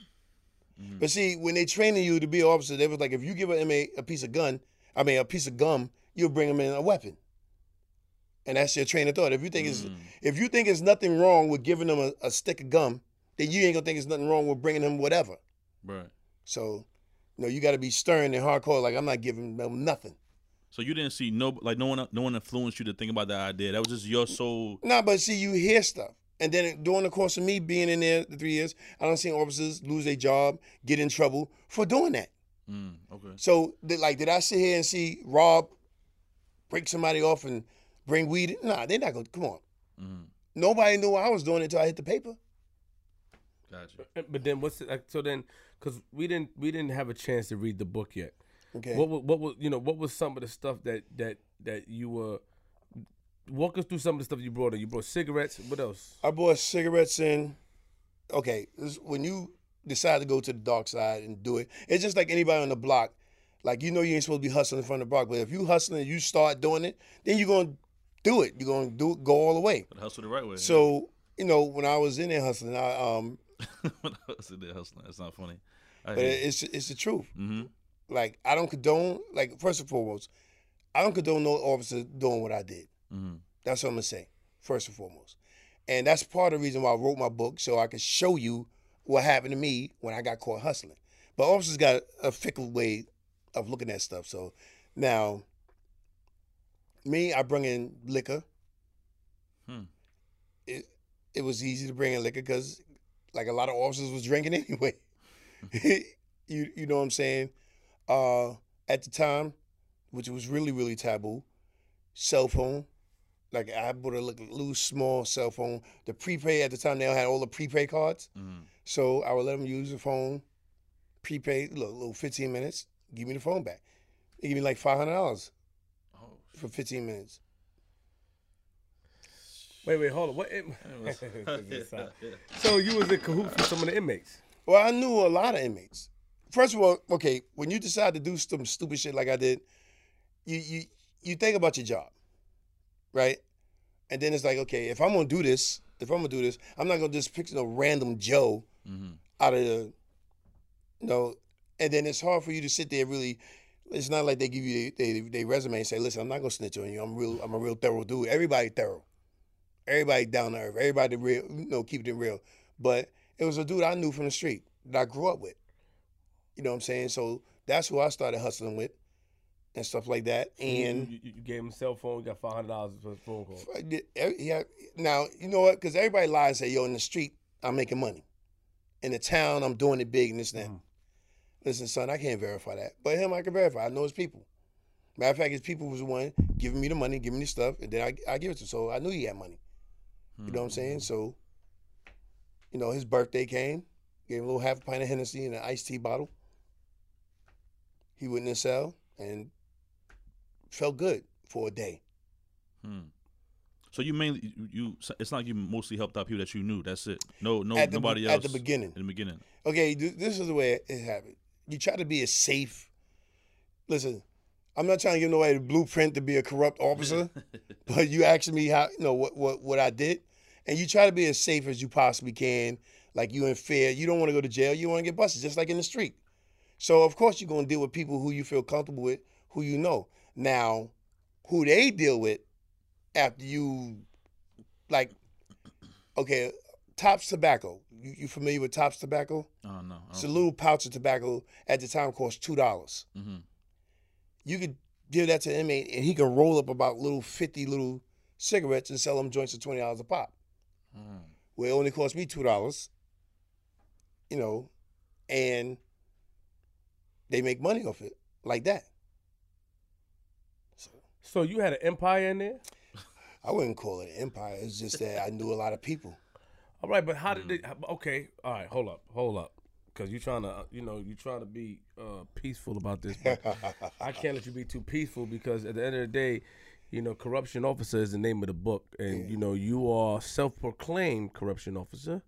Mm-hmm. But see, when they training you to be an officer, they was like, if you give an inmate a piece of gun, I mean a piece of gum, you'll bring him in a weapon. And that's your train of thought. If you think it's Mm. if you think it's nothing wrong with giving them a, a stick of gum, then you ain't gonna think it's nothing wrong with bringing them whatever. right. So, you know, you got to be stern and hardcore. Like I'm not giving them nothing. So you didn't see no like no one no one influenced you to think about that idea. That was just your soul. Nah, but see, you hear stuff. And then during the course of me being in there the three years, I don't see officers lose their job, get in trouble for doing that. Mm, okay. So, did, like, did I sit here and see Rob break somebody off and bring weed? Nah, they're not going to. Come on. Mm, Nobody knew I was doing it until I hit the paper. gotcha. But then what's it, like, so then because we didn't we didn't have a chance to read the book yet. Okay. What wa- what was you know what was some of the stuff that that that you were walk us through some of the stuff you brought in. You brought cigarettes. What else? I brought cigarettes in. Okay, this, when you decide to go to the dark side and do it, it's just like anybody on the block. Like you know you ain't supposed to be hustling in front of the block, but if you hustling and you start doing it, then you're gonna do it. You're gonna do it, go all the way. But hustle the right way. So you know when I was in there hustling, I um, <laughs> when I was in there hustling, that's not funny. I but it's it's the truth. mm-hmm. Like I don't condone. Like first and foremost, I don't condone no officer doing what I did. Mm-hmm. That's what I'm gonna say, first and foremost. And that's part of the reason why I wrote my book, so I could show you what happened to me when I got caught hustling. But officers got a fickle way of looking at stuff. So now, me, I bring in liquor. Hmm. It it was easy to bring in liquor because, like, a lot of officers was drinking <laughs> anyway. <laughs> you you know what I'm saying? Uh, at the time, which was really really taboo, cell phone. Like I bought a little, small cell phone. The prepaid at the time they all had all the prepaid cards, Mm-hmm. so I would let them use the phone, prepaid, little, little 15 minutes. Give me the phone back. They give me like five hundred dollars for 15 minutes. Wait wait hold on. What? Im- <laughs> <laughs> it <laughs> so you was in cahoots with some of the inmates. Well, I knew a lot of inmates. First of all, okay, when you decide to do some stupid shit like I did, you you you think about your job, right? And then it's like, okay, if I'm gonna do this, if I'm gonna do this, I'm not gonna just pick no random Joe Mhm. out of the, you know, and then it's hard for you to sit there really. It's not like they give you they, they, they resume and say, listen, I'm not gonna snitch on you. I'm real. I'm a real thorough dude. Everybody thorough. Everybody down to earth. Everybody real. You know, keep it real. But it was a dude I knew from the street that I grew up with. You know what I'm saying? So that's who I started hustling with, and stuff like that. And you, you, you gave him a cell phone. You got five hundred dollars for a phone call. I did- every- Yeah. Now you know what? Because everybody lies and say, "Yo, in the street, I'm making money. In the town, I'm doing it big and this and that." Mhm. Listen, son, I can't verify that, but him, I can verify. I know his people. Matter of fact, his people was the one giving me the money, giving me the stuff, and then I, I give it to him. So I knew he had money. You know what I'm saying? So, you know, his birthday came, gave him a little half a pint of Hennessy in an iced tea bottle. He went in the cell and felt good for a day. Hmm. So you mainly you, it's not like you mostly helped out people that you knew. That's it. No, no, At the nobody at else the beginning. In the beginning. okay, this is the way it happened. You try to be as safe. Listen, I'm not trying to give nobody the blueprint to be a corrupt officer, <laughs> but you asked me how you know what what what I did, and you try to be as safe as you possibly can. Like you in fear, you don't want to go to jail. You want to get busted, just like in the street. So of course you're gonna deal with people who you feel comfortable with, who you know. Now, who they deal with after you, like, okay, Tops Tobacco. You, you familiar with Tops Tobacco? Oh no. It's a little pouch of tobacco at the time cost two dollars. Mm-hmm. You could give that to an inmate and he can roll up about little fifty little cigarettes and sell them joints for twenty dollars a pop. Mm. Where it only cost me two dollars. You know, and they make money off it like that. So So you had an empire in there. I wouldn't call it an empire. It's just that I knew a lot of people. All right, but how did they? Okay, all right, hold up, hold up, because you're trying to, you know, you're trying to be uh, peaceful about this. But I <laughs> can't let you be too peaceful because at the end of the day, you know, corruption officer is the name of the book, and you know, you are self-proclaimed corruption officer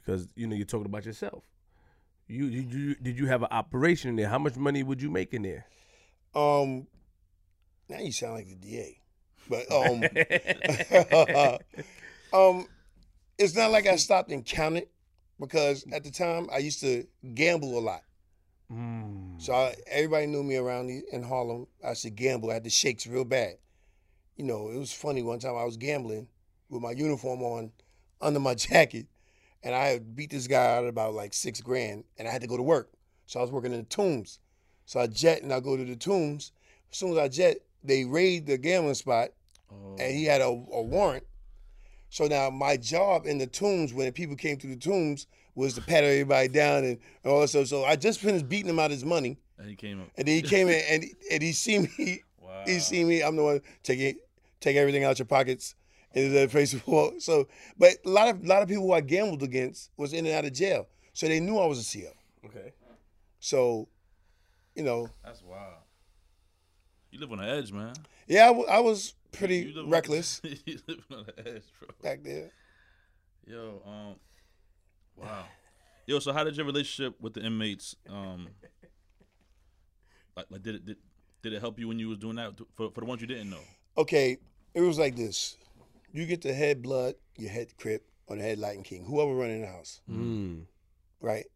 because you know you're talking about yourself. You, you, you did you have an operation in there? How much money would you make in there? Um, now you sound like the DA, but <laughs> um, <laughs> um, it's not like I stopped and counted because at the time I used to gamble a lot. Mm. So I, everybody knew me around in Harlem. I used to gamble. I had the shakes real bad. You know, it was funny. One time I was gambling with my uniform on under my <laughs> jacket, and I beat this guy out about like six grand, and I had to go to work. So I was working in the tombs. So I jet and I go to the tombs. As soon as I jet, they raid the gambling spot, and he oh. had a, a warrant. So now my job in the tombs, when people came through the tombs, was to pat everybody down and all that stuff. So I just finished beating him out his money, And he came up. and then he came in <laughs> and and he see me. Wow. He see me. I'm the one taking take everything out your pockets into the face of <laughs> wall. So, but a lot of a lot of people who I gambled against was in and out of jail, so they knew I was a CO. Okay. So, you know, That's wild. You live on the edge, man. yeah, I, w- I was pretty You live on- reckless <laughs> you live on the edge, bro. back there. Yo, um, wow. Yo, so how did your relationship with the inmates, um, <laughs> like, like did it did, did it help you when you was doing that for for the ones you didn't know? Okay, it was like this: you get the head blood, your head crip, or the head Latin King, whoever running the house, Mm. right?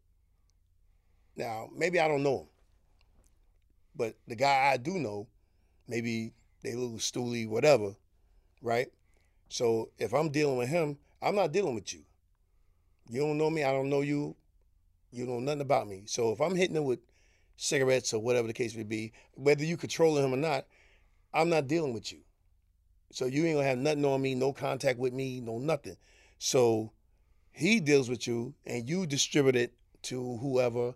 Now, maybe I don't know him, but the guy I do know, maybe they a little stooly, whatever, right? So if I'm dealing with him, I'm not dealing with you. You don't know me, I don't know you. You know nothing about me. So if I'm hitting him with cigarettes or whatever the case may be, whether you controlling him or not, I'm not dealing with you. So you ain't gonna have nothing on me, no contact with me, no nothing. So he deals with you and you distribute it to whoever,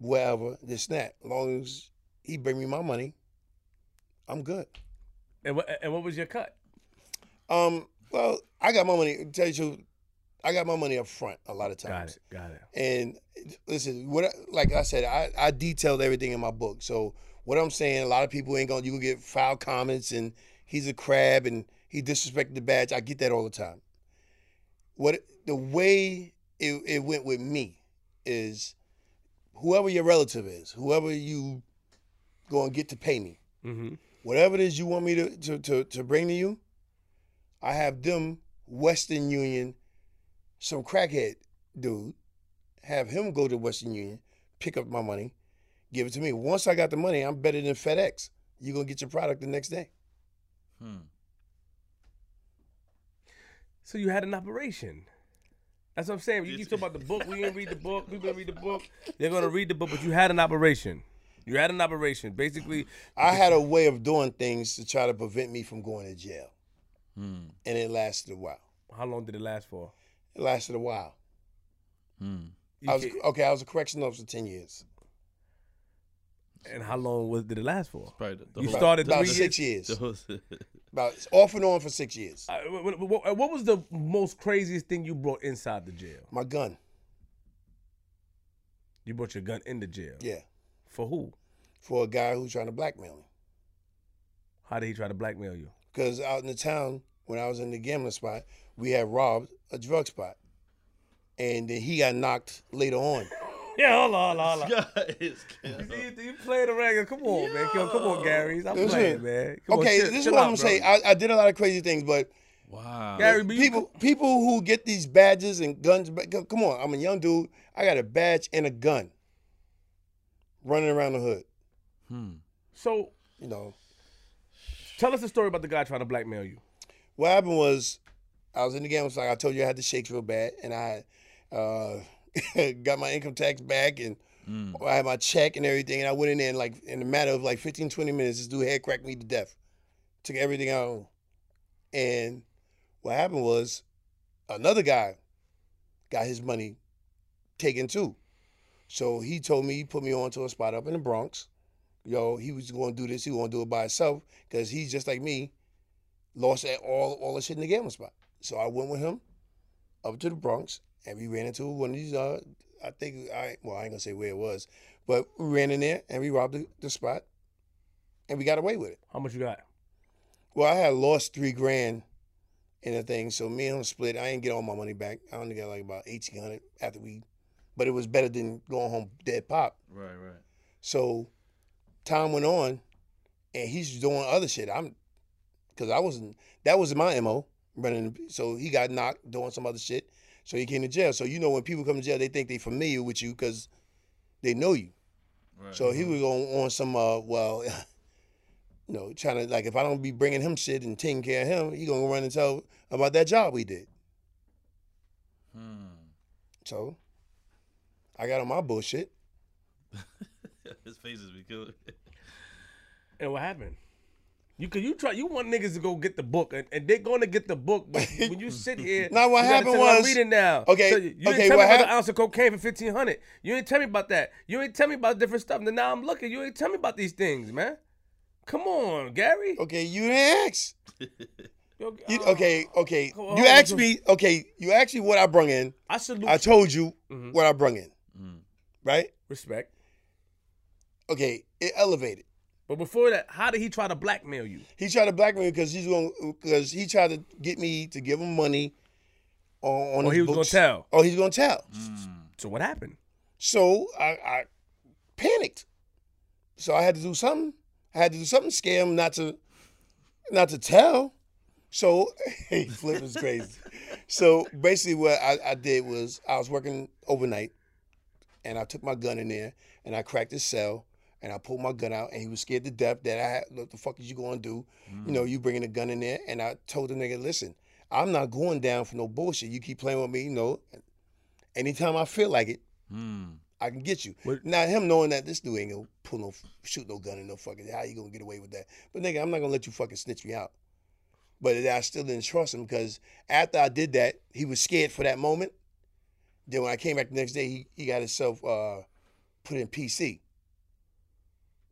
wherever, this that. As long as he bring me my money, I'm good. And what and what was your cut? Um, well, I got my money, tell you truth, I got my money up front a lot of times. Got it. Got it. And listen, what I- like I said, I, I detailed everything in my book. So what I'm saying, a lot of people ain't gonna you gonna get foul comments and he's a crab and he disrespected the badge. I get that all the time. What the way it, it went with me is whoever your relative is, whoever you gonna get to pay me, Mm-hmm. Whatever it is you want me to, to, to, to bring to you, I have them Western Union, some crackhead dude, have him go to Western Union, pick up my money, give it to me. Once I got the money, I'm better than FedEx. You're gonna get your product the next day. Hmm. So you had an operation. That's what I'm saying. You keep talking about the book. We didn't read the book. We didn't read the book. They're gonna read the book, but you had an operation. You had an operation. Basically, I had a way of doing things to try to prevent me from going to jail. Hmm. And it lasted a while. how long did it last for? It lasted a while. Hmm. I was okay, I was a correction officer ten years. and how long was did it last for? Probably the, the You whole, started About three six years. <laughs> years. About off and on for six years. Uh, what, what- what was the most craziest thing you brought inside the jail? My gun. You brought your gun into jail. Yeah. For who? For a guy who's trying to blackmail me. How did he try to blackmail you? Because out in the town, when I was in the gambling spot, we had robbed a drug spot. And then he got knocked later on. <laughs> Yeah, hold on, hold on. Guys, You, see, you playing around. Come on, man. Come, come on, Gary. I'm Listen. playing, man. Come okay, on, chill- this is what out, I'm gonna say. I, I did a lot of crazy things, but wow. Gary, but you people people who get these badges and guns, come on, I'm a young dude. I got a badge and a gun, running around the hood. Hmm. So You know, tell us the story about the guy trying to blackmail you. what happened was, I was in the gambling spot. I told you I had the shakes real bad, and I uh, <laughs> got my income tax back and. Hmm. I had my check and everything, and I went in there and like in a matter of like 15, 20 minutes, this dude head cracked me to death. Took everything out. And what happened was another guy got his money taken too. So he told me he put me on to a spot up in the Bronx. yo, he was going to do this. He going to do it by himself because he's just like me, lost at all all the shit in the gambling spot. So I went with him up to the Bronx, and we ran into one of these. Uh, I think I well, I ain't gonna say where it was, but we ran in there and we robbed the, the spot, and we got away with it. How much you got? Well, I had lost three grand in the thing, so me and him split. I didn't get all my money back. I only got like about eighteen hundred after we, but it was better than going home dead pop. Right, right. So time went on, and he's doing other shit. I'm, cause I wasn't. That was my mo running. So he got knocked doing some other shit. So he came to jail. So you know when people come to jail, they think they familiar with you because they know you. Right. So he was on, on some uh well, <laughs> you know, trying to like if I don't be bringing him shit and taking care of him, he gonna run and tell about that job we did. Hmm. So I got on my bullshit. <laughs> His faces be killing. And what happened? You could you try you want niggas to go get the book and, and they're going to get the book, but <laughs> when you sit here, Now, what you happened tell me, I'm was- reading now. Okay, so you didn't okay, tell what me about hap- the ounce of cocaine for fifteen hundred. You didn't tell me about that. You didn't tell me about different stuff. And now I'm looking. You didn't tell me about these things, man. Come on, Gary. Okay, you didn't ask. <laughs> Yo, You, uh, okay, okay. Hold on, You asked me. Okay, you asked me what I brung in. I salute I you. told you Mhm. what I brung in. Mm. Right? respect. Okay, it elevated. But before that, how did he try to blackmail you? He tried to blackmail me because he's going because he tried to get me to give him money on, on his he was gonna tell. Oh, he's gonna tell. So what happened? So I, I panicked. So I had to do something. I had to do something to scare him not to not to tell. So <laughs> hey, Flip is crazy. so basically what I, I did was I was working overnight and I took my gun in there and I cracked his cell and I pulled my gun out and he was scared to death that I had what the fuck is you gonna do? You know, you bringing a gun in there and I told the nigga, listen, I'm not going down for no bullshit. You keep playing with me, you know. Anytime I feel like it, Hmm. I can get you. What- Now him knowing that this dude ain't gonna pull no shoot no gun in no fucking how you gonna get away with that? But nigga, I'm not gonna let you fucking snitch me out. But I still didn't trust him because after I did that, he was scared for that moment. Then when I came back the next day, he, he got himself uh, put in PC,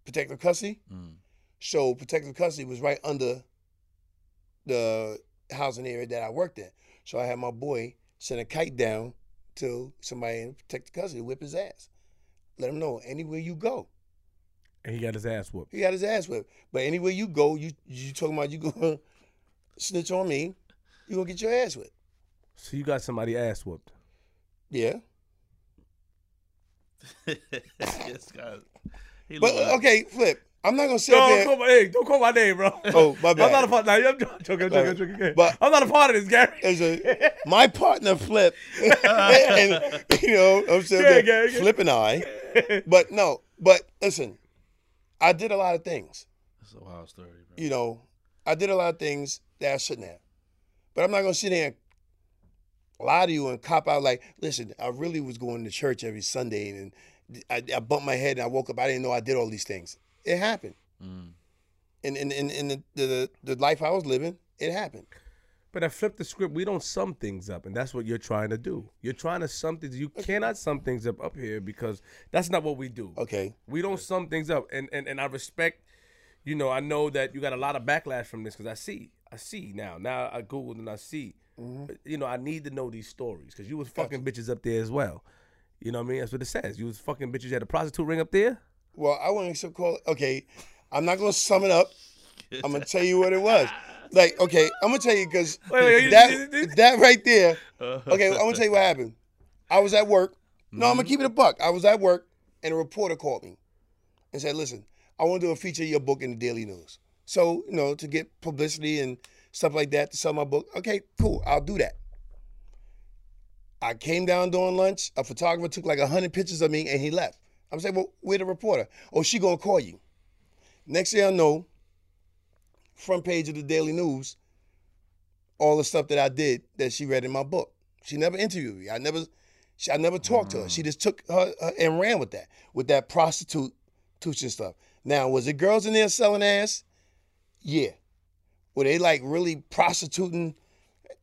protective custody. Mm. So protective custody was right under the housing area that I worked in. So I had my boy send a kite down to somebody in protective custody, to whip his ass. Let him know anywhere you go. And he got his ass whooped. He got his ass whipped. But anywhere you go, you you talking about you gonna <laughs> snitch on me, you gonna get your ass whipped. So you got somebody ass whooped. Yeah. <laughs> this guy. He But uh, like- okay, flip. I'm not gonna sit up Don't there. call my, hey, don't call my name, bro. <laughs> Oh, my bad. I'm not a part. Nah, I'm joking. I'm joking. I'm joking, joking. But- I'm not a part of this, Gary. As a, <laughs> my partner flip, and you know I'm saying Yeah, there yeah, yeah. flipping eye. But no, but listen, I did a lot of things. That's a wild story, bro. You know, I did a lot of things that I shouldn't have. But I'm not gonna sit there and lie to you and cop out like, listen, I really was going to church every Sunday and I, I bumped my head and I woke up. I didn't know I did all these things. It happened. Mm. In in in, in the, the the life I was living, it happened. But I flipped the script. We don't sum things up, and that's what you're trying to do. You're trying to sum things. You cannot sum things up up here because that's not what we do. Okay. We don't sum things up, and and and I respect. You know, I know that you got a lot of backlash from this because I see, I see now. Now I googled and I see. But, you know, I need to know these stories because you was fucking bitches up there as well. You know what I mean? That's what it says. You was fucking bitches. You had a prostitute ring up there. Well, I wouldn't so call. Okay, I'm not gonna sum it up. <laughs> I'm gonna tell you what it was. Like, okay, I'm gonna tell you because Wait, wait, you- that that right there. Uh-huh. Okay, I'm gonna tell you what happened. I was at work. No, I'm gonna mm-hmm. keep it a buck. I was at work, and a reporter called me and said, "Listen, I want to do a feature of your book in the Daily News. So, you know, to get publicity and stuff like that to sell my book. Okay, cool. I'll do that." I came down during lunch. A photographer took like hundred pictures of me, and he left. I'm saying, "Well, where the reporter? Oh, she gonna call you." Next thing I know, front page of the Daily News, all the stuff that I did that she read in my book. She never interviewed me. I never, she, I never talked to her. She mm. just took her, her and ran with that, with that prostitute, tuition stuff. Now, was it girls in there selling ass? Yeah. Were they like really prostituting,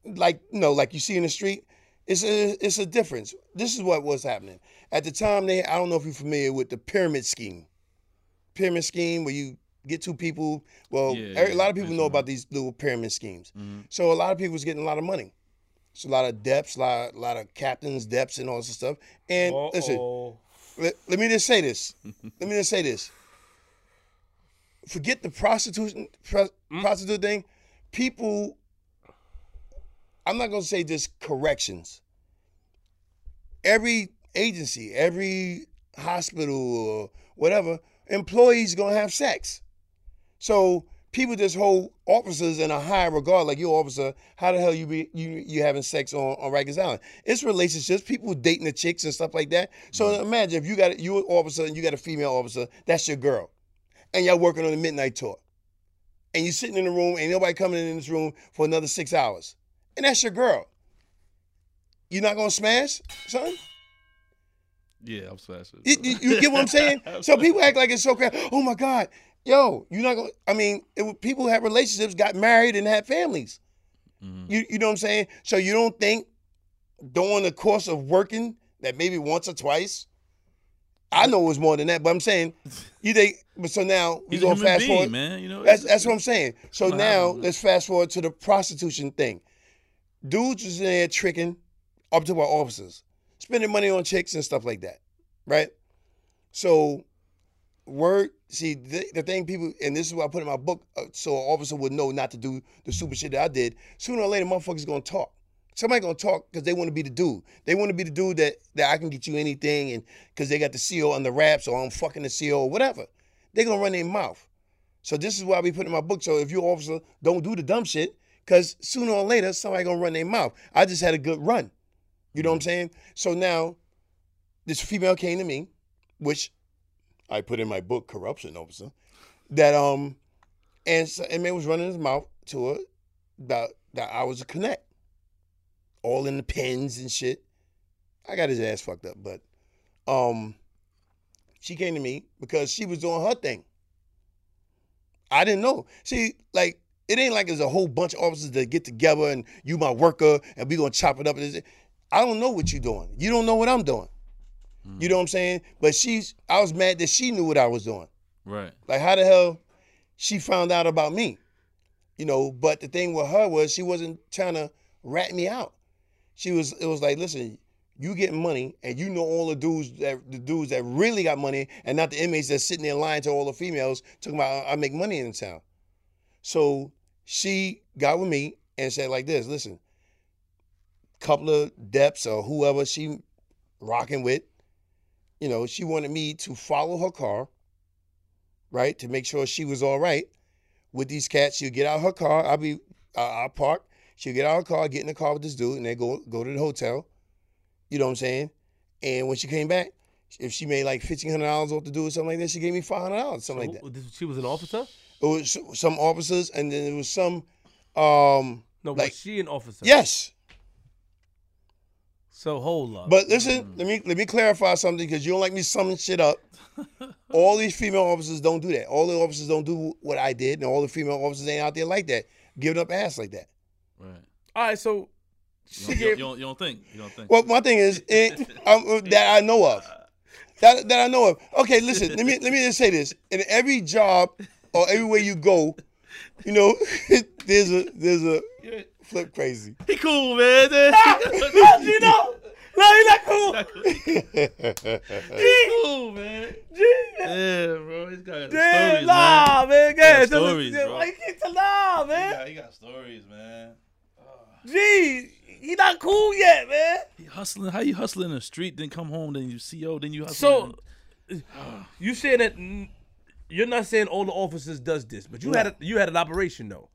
like you know, like you see in the street? It's a it's a difference. This is what was happening at the time. They I don't know if you're familiar with the pyramid scheme. pyramid scheme where you get two people. Well, Yeah, every- a lot of people know about these little pyramid schemes. Mhm. So a lot of people was getting a lot of money. It's a lot of deps, a lot, a lot of captains, deps, and all this stuff. And listen, Uh-oh. let, let me just say this. <laughs> let me just say this. Forget the prostitution, pro- mm-hmm. prostitute thing. People, I'm not gonna say just corrections. Every agency, every hospital or whatever, employees gonna have sex. So people just hold officers in a high regard, like you're officer. How the hell you be you you having sex on on Rikers Island? It's relationships, people dating the chicks and stuff like that. So imagine if you got you an officer and you got a female officer, that's your girl, and y'all working on the midnight tour, and you're sitting in the room, and nobody coming in this room for another six hours, and that's your girl. You not gonna smash, son? Yeah, I'm smashing. You, you- you get what I'm saying? <laughs> so people act like it's so crazy. Oh my God, yo, you're not gonna. I mean, it, people have relationships, got married, and had families. Mhm. You you know what I'm saying? So you don't think during the course of working that maybe once or twice. I know it was more than that, but I'm saying you think. But so now we gonna fast being, forward. man. You know, That's that's what I'm saying. So now let's fast forward to the prostitution thing. Dudes was in there tricking up to our officers, spending money on chicks and stuff like that, right? So, word. See, the, the thing people, and this is what I put in my book, uh, so an officer would know not to do the super shit that I did. Sooner or later, motherfuckers gonna talk. Somebody gonna talk because they want to be the dude. They want to be the dude that that I can get you anything, and because they got the CO on the wraps, or I'm fucking the CO, or whatever. They gonna run their mouth. So this is why we put in my book. So if you're officer, don't do the dumb shit, because sooner or later somebody gonna run their mouth. I just had a good run. You know what I'm saying? So now, this female came to me, which I put in my book, corruption officer, that um, and so, and man was running his mouth to her about that I was a connect, all in the pins and shit. I got his ass fucked up, but um, she came to me because she was doing her thing. I didn't know. See, like it ain't like there's a whole bunch of officers that get together and you my worker and we gonna chop it up. I don't know what you doing. You don't know what I'm doing. You know what I'm saying? But she's. I was mad that she knew what I was doing. right. Like how the hell she found out about me? You know. But the thing with her was she wasn't trying to rat me out. She was. It was like, listen, you get money, and you know all the dudes that the dudes that really got money, and not the inmates that's sitting there lying to all the females, talking about I make money in the town. So she got with me and said like this, listen, couple of deps or whoever she rocking with, you know, she wanted me to follow her car, right, to make sure she was all right with these cats. She'll get out her car. I'll be, uh, I'll park. She'll get out her car, get in the car with this dude, and they go go to the hotel. You know what I'm saying? And when she came back, if she made like fifteen hundred dollars off the dude or something like that, she gave me five hundred dollars, something like that. She was an officer? It was some officers, and then it was some. um No, Like- was she an officer? Yes, So hold up. but listen, let me let me clarify something because you don't like me summing shit up. <laughs> all these female officers don't do that. All the officers don't do what I did, and all the female officers ain't out there like that, giving up ass like that. Right. All right, so You don't, you, don't, you don't think? You don't think? Well, my thing is it, um, <laughs> that I know of. That, that I know of. Okay, listen. Let me let me just say this. In every job or everywhere you go, you know, <laughs> there's a there's a flip crazy. <laughs> he cool, man. you know, no, you're not cool. he cool, man. Yeah, bro. He's got Damn, stories, nah, man. man. Go got ahead. stories, yeah, bro. Why you can't He man? got, he got stories, man. Gee, he not cool yet, man. He hustling. How you hustling in the street, then come home, then you CO, then you hustle. So, you saying that you're not saying all the officers does this, but you had a, you had an operation though.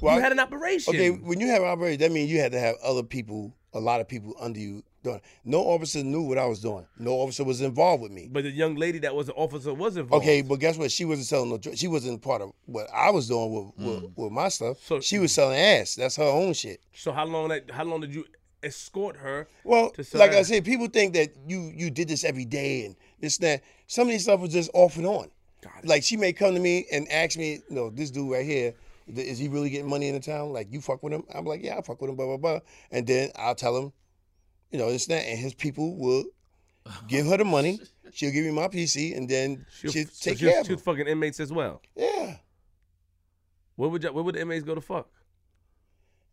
Well, you had an operation. Okay, when you have an operation, that means you had to have other people, a lot of people under you doing. No officer knew what I was doing. No officer was involved with me. but the young lady that was an officer was involved. Okay, but guess what? She wasn't selling no. She wasn't part of what I was doing with mm. with, with my stuff. So- she was selling ass. That's her own shit. So how long that? How long did you escort her? Well, To sell like I said, people think that you you did this every day and this and that. Some of these stuff was just off and on. Got it. Like she may come to me and ask me, you know, this dude right here is he really getting money in the town? Like you fuck with him? I'm like, yeah, I fuck with him, blah blah blah. And then I'll tell him, you know, this and that, and his people will give her the money, <laughs> She'll give me my PC, and then she'll, so take she'll care of shoot fucking inmates as well. Yeah, Where would you, where would the inmates go to fuck?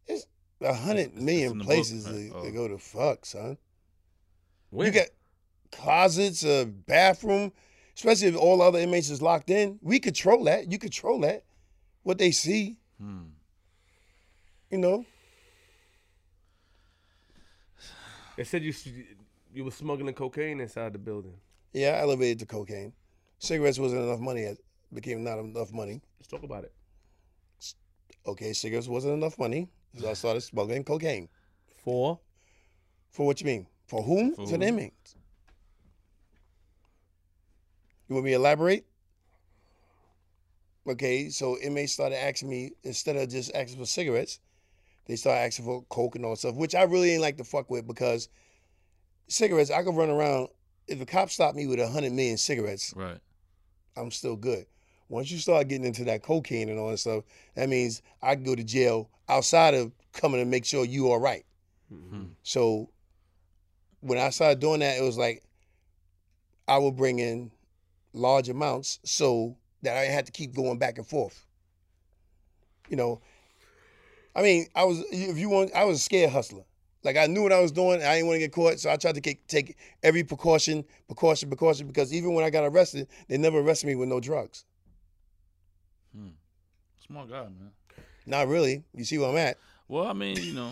it's a hundred million book, places right? to, Oh. go to fuck, son. Where? You got closets, a bathroom, especially if all other inmates is locked in. We control that. You control that. What they see, Hmm. you know. They said you you were smuggling cocaine inside the building. Yeah, I elevated to cocaine. Cigarettes wasn't enough money. It became not enough money. Let's talk about it. Okay, cigarettes wasn't enough money, so I started smuggling cocaine. For For what you mean? For whom? For to who? the inmates. You want me to elaborate? Okay, so inmates started asking me instead of just asking for cigarettes, they start asking for coke and all that stuff, which I really ain't like to fuck with because cigarettes I could run around. If a cop stopped me with a hundred million cigarettes, Right. I'm still good. Once you start getting into that cocaine and all that stuff, that means I can go to jail outside of coming to make sure you all right. Mm-hmm. So when I started doing that, it was like I would bring in large amounts so that I had to keep going back and forth. You know, I mean, I was if you want, I was a scared hustler. Like I knew what I was doing. I didn't want to get caught, so I tried to take, take every precaution, precaution, precaution. Because even when I got arrested, they never arrested me with no drugs. Hmm. Smart guy, man. Not really. You see where I'm at? Well, I mean, you know,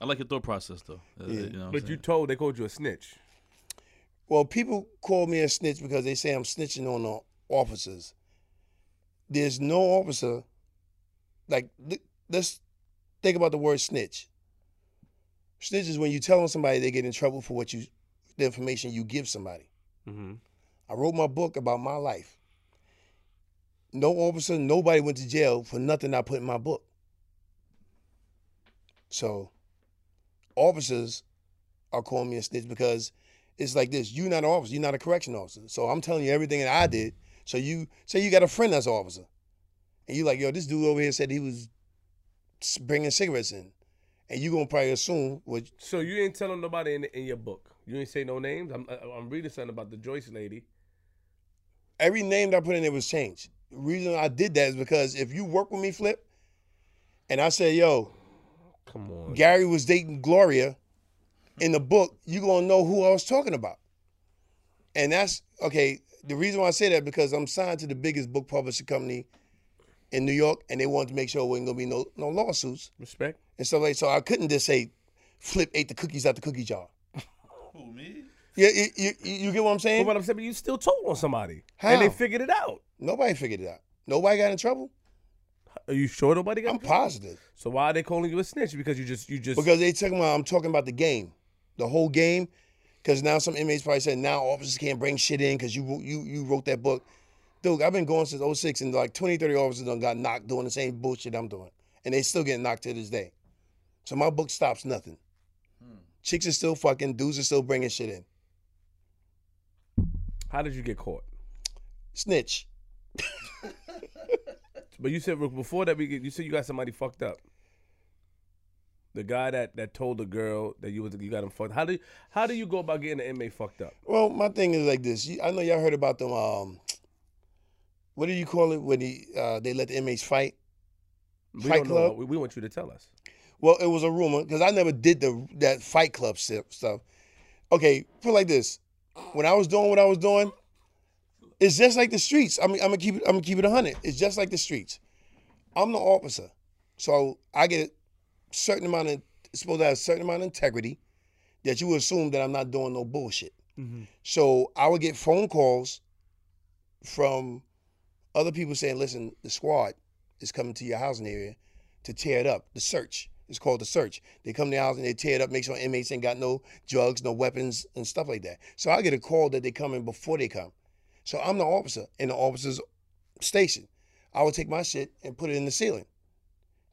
I like your thought process though. Uh, Yeah. You know, what I'm but you told they called you a snitch. Well, people call me a snitch because they say I'm snitching on the officers. There's no officer, like, th- let's think about the word snitch. Snitch is when you telling somebody they get in trouble for what you, the information you give somebody. Mm-hmm. I wrote my book about my life. No officer, nobody went to jail for nothing I put in my book. So, officers are calling me a snitch because it's like this: you're not an officer, you're not a correction officer. So I'm telling you everything that I did. So you say you got a friend that's an officer, and you're like, yo, this dude over here said he was bringing cigarettes in, and you gonna probably assume what So you ain't telling nobody in, in your book. You ain't say no names. I'm I'm reading something about the Joyce lady. every name that I put in there was changed. The reason I did that is because if you work with me, Flip, and I say, yo, Come on. Gary was dating Gloria in the book, you gonna know who I was talking about. And that's okay. The reason why I say that because I'm signed to the biggest book publishing company in New York, and they wanted to make sure there wasn't gonna be no no lawsuits Respect. and so like. So I couldn't just say, Flip ate the cookies out the cookie jar. <laughs> Who me? Yeah, you, you, you get what I'm saying. But saying? what I'm saying, but you still told on somebody, How? and they figured it out. Nobody figured it out. Nobody got in trouble. Are you sure nobody got? I'm in trouble? positive. So why are they calling you a snitch? Because you just you just Because they talking about I'm talking about the game, the whole game. Because now some inmates probably said now officers can't bring shit in because you you you wrote that book. Dude, I've been going since 06 and like 20, 30 officers done got knocked doing the same bullshit I'm doing. And they still getting knocked to this day. So my book stops nothing. Chicks are still fucking, dudes are still bringing shit in. how did you get caught? Snitch. <laughs> But you said before that we get, you said you got somebody fucked up. The guy that that told the girl that you was you got him fucked. How do you, how do you go about getting an inmate fucked up? Well, my thing is like this. I know y'all heard about them. Um, what do you call it when he, uh, they let the inmates fight? We Fight know. Club? We, want you to tell us. Well, it was a rumor because I never did the that Fight Club stuff. Okay, put it like this: when I was doing what I was doing, it's just like the streets. I mean, I'm gonna keep it. I'm gonna keep it hundred. It's just like the streets. I'm the officer, so I get a certain amount of supposed to have a certain amount of integrity that you would assume that I'm not doing no bullshit. So I would get phone calls from other people saying, "Listen, the squad is coming to your housing area to tear it up. The search. It's called the search. They come to the house and they tear it up, make sure inmates ain't got no drugs, no weapons, and stuff like that. So I get a call that they come in before they come. So I'm the officer in the officer's station. I would take my shit and put it in the ceiling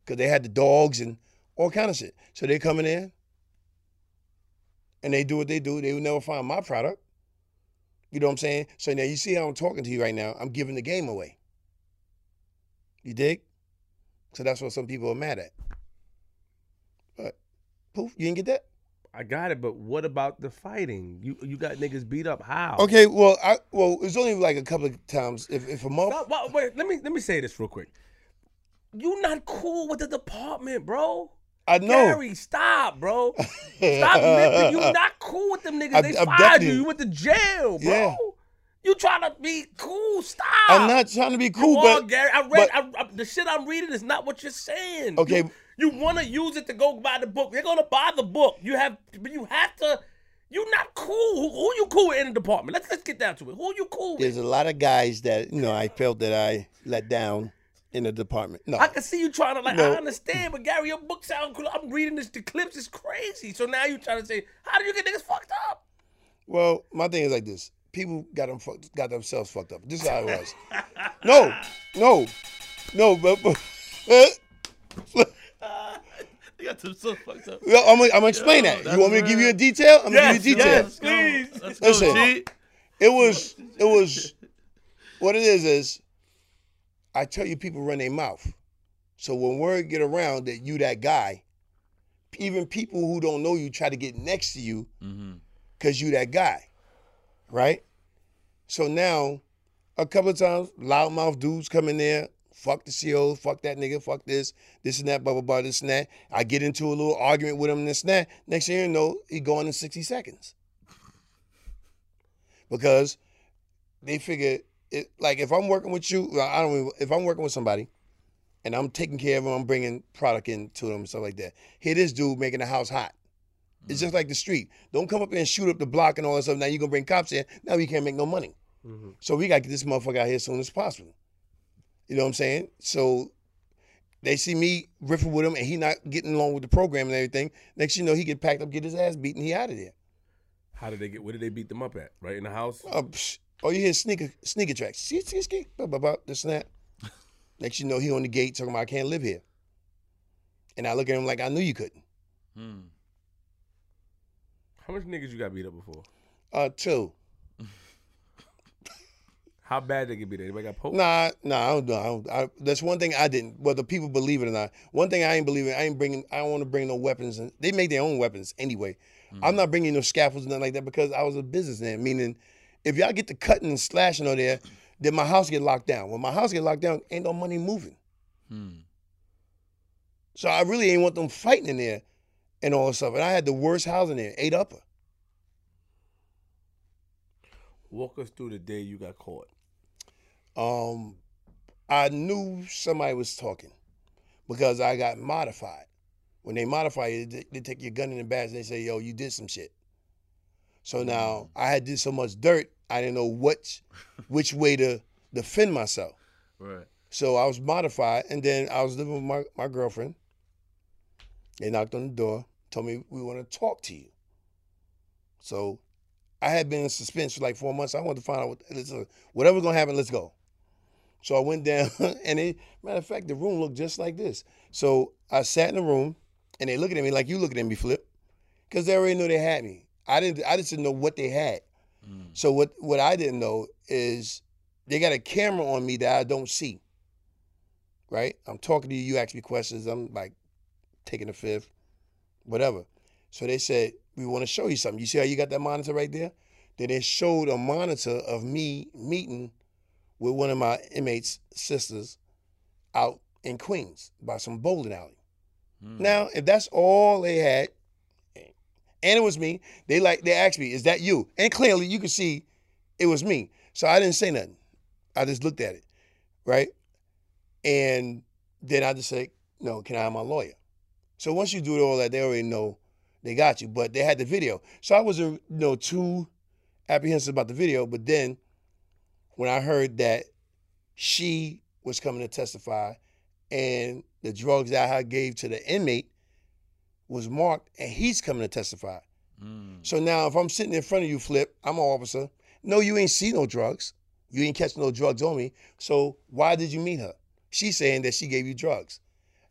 because they had the dogs and all kind of shit. So they coming in and they do what they do. They would never find my product. You know what I'm saying? So now you see how I'm talking to you right now. I'm giving the game away. You dig? So that's what some people are mad at. But poof, you didn't get that? I got it, but what about the fighting? You you got niggas beat up. How? Okay, well, I well, it's only like a couple of times. If if a month, wait, let me let me say this real quick. You not cool with the department, bro. I know. Gary, stop, bro. Stop lipping. You not cool with them niggas. I'm- they I'm fired definitely- you. You went to jail, bro. Yeah. You trying to be cool? Stop. I'm not trying to be cool, you are, but Gary. I read but- I, I, the shit I'm reading is not what you're saying. Okay. You, you want to use it to go buy the book. They're gonna buy the book. You have, but you have to. You're not cool. Who, who you cool with in the department? Let's let's get down to it. Who you cool with? there's a lot of guys that you know I felt that I let down in the department. No, I can see you trying to like. No. I understand, but Gary, your book sound cool. I'm reading this. The clips is crazy. So now you trying to say, how do you get niggas fucked up? Well, my thing is like this: people got them fucked, got themselves fucked up. This is how it was. <laughs> no, no, no, but. but eh. <laughs> They got themselves fucked up. Well, I'm, gonna- I'm gonna explain Yo, that. You want me to give you a detail? I'm gonna give you a detail. yes. Let's. Please. Let's go, Listen. G. It was, it was, what it is is, I tell you, people run their mouth. So when word get around that you that guy, even people who don't know you try to get next to you mm-hmm. because you that guy, right? So now, a couple of times, loudmouth dudes come in there, fuck the CO, fuck that nigga, fuck this, this and that, blah blah blah, this and that. I get into a little argument with him, this and that. Next thing you know, he gone in sixty seconds because they figure it like if I'm working with you, I don't even, if I'm working with somebody and I'm taking care of them, I'm bringing product into them and stuff like that. Here, this dude making the house hot. It's just mm-hmm. like the street. Don't come up here and shoot up the block and all that stuff. Now you're gonna bring cops in. Now we can't make no money. Mm-hmm. So we gotta get this motherfucker out here as soon as possible. You know what I'm saying? So they see me riffing with him and he not getting along with the program and everything. Next you know, he get packed up, get his ass beaten, he out of there. How did they get? Where did they beat them up at? Right in the house. Oh, psh, oh, you hear sneaker sneaker tracks. See, see, see, blah, blah, blah, this and that. <laughs> Next you know, he on the gate talking about I can't live here. And I look at him like I knew you couldn't. Hmm. How much niggas you got beat up before? Uh, two. <laughs> How bad they get beat up? Anybody got poked? Nah, nah, I don't know. I don't, I, that's one thing I didn't. Whether people believe it or not, one thing I ain't believing. I ain't bringing. I don't want to bring no weapons. And they make their own weapons anyway. I'm not bringing no scaffolds and nothing like that because I was a businessman. Meaning, if y'all get to cutting and slashing on there, then my house get locked down. When my house get locked down, ain't no money moving. Hmm. So I really ain't want them fighting in there and all that stuff. And I had the worst house in there, eight upper. Walk us through the day you got caught. um, I knew somebody was talking because I got modified. When they modify you, they, they take your gun in the badge and they say, yo, you did some shit. So now I had did so much dirt, I didn't know which which way to defend myself. Right. So I was modified, and then I was living with my, my girlfriend. They knocked on the door, told me we want to talk to you. So I had been in suspense for like four months. I wanted to find out what whatever's gonna happen, let's go. So I went down, <laughs> and it, matter of fact, the room looked just like this. So I sat in the room, and they looking at me like you looking at me, Flip, because they already knew they had me. I didn't. I just didn't know what they had. Mm. So what what I didn't know is they got a camera on me that I don't see. Right? I'm talking to you, you ask me questions, I'm like taking a fifth, whatever. So they said, We want to show you something. You see how you got that monitor right there? Then they showed a monitor of me meeting with one of my inmates' sisters out in Queens by some bowling alley. Hmm. Now, if that's all they had, and it was me, they like they asked me, "Is that you?" And clearly, you could see it was me. So I didn't say nothing. I just looked at it, right? And then I just said, "No, can I have my lawyer?" So once you do all that, they already know they got you. But they had the video, so I wasn't you know too apprehensive about the video. But then when I heard that she was coming to testify, and the drugs that I gave to the inmate was marked, and he's coming to testify. Hmm. So now, if I'm sitting in front of you, Flip, I'm an officer. No, you ain't see no drugs. You ain't catch no drugs on me. So why did you meet her? She's saying that she gave you drugs.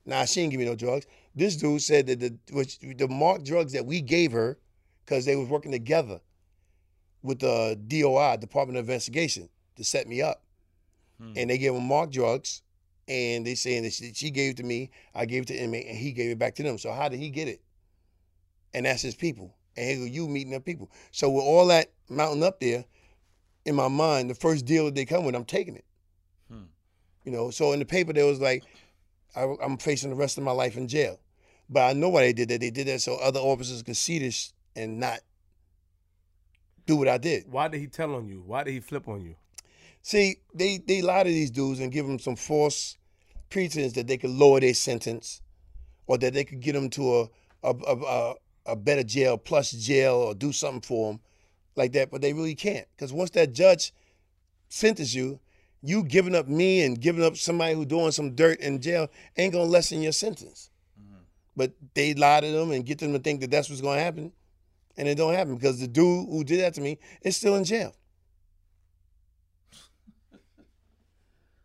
Nah, she didn't give me no drugs. This dude said that the which, the marked drugs that we gave her, because they was working together with the DOI, Department of Investigation, to set me up. And they gave him marked drugs, and they saying that she, she gave it to me, I gave it to inmate, and he gave it back to them. So how did he get it? and that's his people. And here go you meeting their people. So with all that mountain up there, in my mind, the first deal that they come with, I'm taking it. Hmm. You know, so in the paper there was like, I, I'm facing the rest of my life in jail. But I know why they did that. They did that so other officers could see this and not do what I did. Why did he tell on you? Why did he flip on you? See, they they lie to these dudes and give them some false pretense that they could lower their sentence, or that they could get them to a a a, a, better jail plus jail or do something for them like that. But they really can't because once that judge sentences you, you giving up me and giving up somebody who doing some dirt in jail ain't gonna lessen your sentence. Mm-hmm. But they lie to them and get them to think that that's what's gonna happen, and it don't happen because the dude who did that to me is still in jail.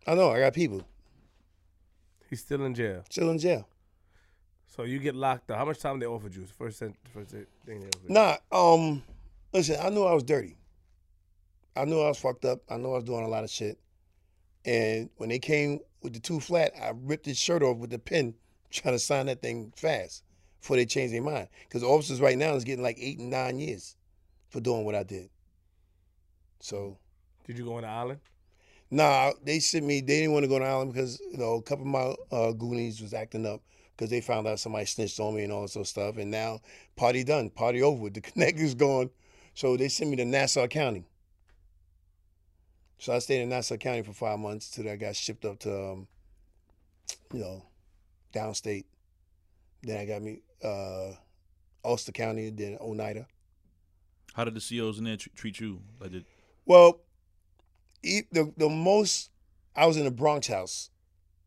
I know. I got people He's still in jail. still in jail. So you get locked up. How much time they offered you? First, sen- first thing they offered you. Nah, um, listen, I knew I was dirty. I knew I was fucked up. I knew I was doing a lot of shit. And when they came with the two flat, I ripped his shirt off with the pen, <laughs> trying to sign that thing fast before they changed their mind. Because officers right now is getting like eight and nine years for doing what I did. So Did you go on the island? Nah, they sent me. They didn't want to go to Island because you know a couple of my uh, Goonies was acting up because they found out somebody snitched on me and all this sort of stuff. And now party done, party over. with. The <laughs> connect is gone, so they sent me to Nassau County. So I stayed in Nassau County for five months till I got shipped up to, um, you know, downstate. Then I got me uh, Ulster County, then Oneida. How did the COs in there treat you? Like did Well, the the most I was in the Bronx house.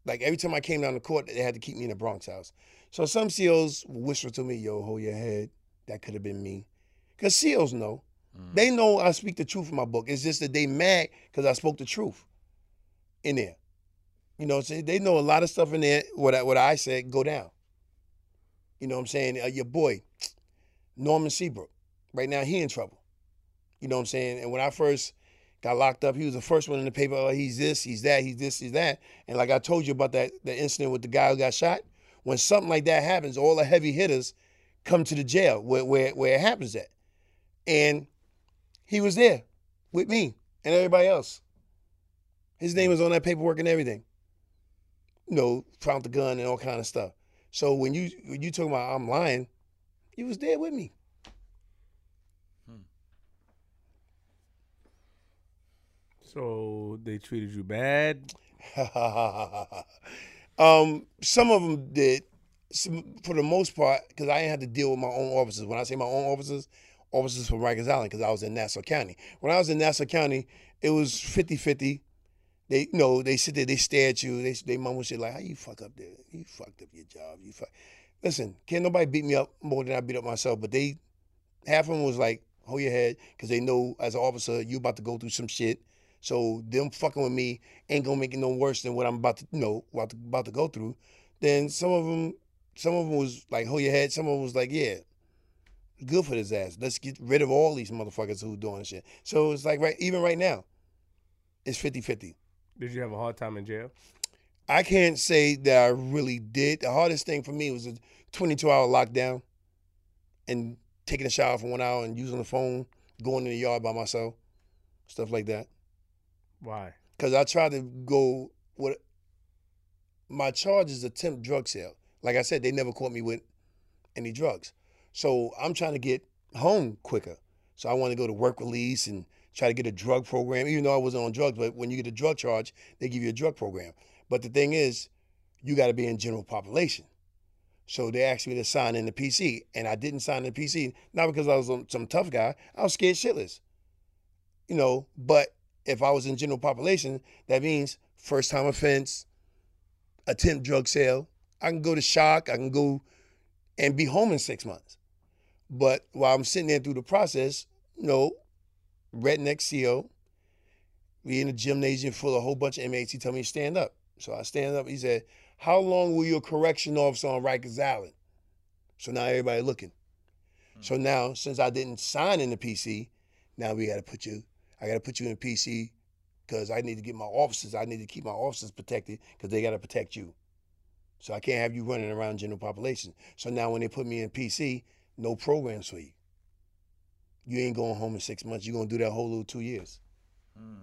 Like every time I came down the court, they had to keep me in the Bronx house. So some would whisper to me, "Yo, hold your head. That could have been me." Because COs know, they know I speak the truth in my book. It's just that they mad because I spoke the truth in there. You know, so they know a lot of stuff in there. What I, what I said go down. You know what I'm saying? Uh, your boy, Norman Seabrook. Right now he in trouble. You know what I'm saying? And when I first got locked up, he was the first one in the paper. Oh, he's this, he's that, he's this, he's that. And like I told you about that the incident with the guy who got shot. When something like that happens, all the heavy hitters come to the jail where where, where it happens at. And he was there with me and everybody else. His name mm. was on that paperwork and everything. You know, found the gun and all kind of stuff. So when you when you talking about I'm lying, he was there with me. So they treated you bad. <laughs> um, some of them did, some, for the most part, because I didn't have to deal with my own officers. When I say my own officers, officers from Rikers Island, because I was in Nassau County. When I was in Nassau County, it was 50-50. They, you know, they sit there, they stare at you, they they mumble shit like, "How you fuck up there? You fucked up your job. You fuck." Listen, can't nobody beat me up more than I beat up myself. But they, half of them was like, "Hold your head," because they know as an officer you about to go through some shit. So them fucking with me ain't gonna make it no worse than what I'm about to, you know, about to, about to go through. Then some of them, some of them was like, hold your head. Some of them was like, yeah, good for this ass. Let's get rid of all these motherfuckers who doing shit. So it's like right, even right now, it's 50-50. Did you have a hard time in jail? I can't say that I really did. The hardest thing for me was a 22 hour lockdown and taking a shower for one hour and using the phone, going in the yard by myself, stuff like that. Why? because I tried to go with my charge is attempt drug sale. Like I said, they never caught me with any drugs, so I'm trying to get home quicker. So I want to go to work release and try to get a drug program, even though I wasn't on drugs. But when you get a drug charge, they give you a drug program. But the thing is, you got to be in general population. So they asked me to sign in the PC, and I didn't sign in the PC not because I was some- some tough guy. I was scared shitless, you know. But if I was in general population, that means first time offense, attempt drug sale. I can go to shock. I can go and be home in six months. But while I'm sitting there through the process, you know, redneck CO, we in a gymnasium full of a whole bunch of inmates. He told me to stand up. So I stand up. He said, How long were you a correction officer on Rikers Island? So now everybody looking. Hmm. So now, since I didn't sign in the PC, now we got to put you I got to put you in PC because I need to get my officers. I need to keep my officers protected because they got to protect you. So I can't have you running around general population. So now when they put me in PC, no programs for you. You ain't going home in six months. You're gonna do that whole little two years. Hmm.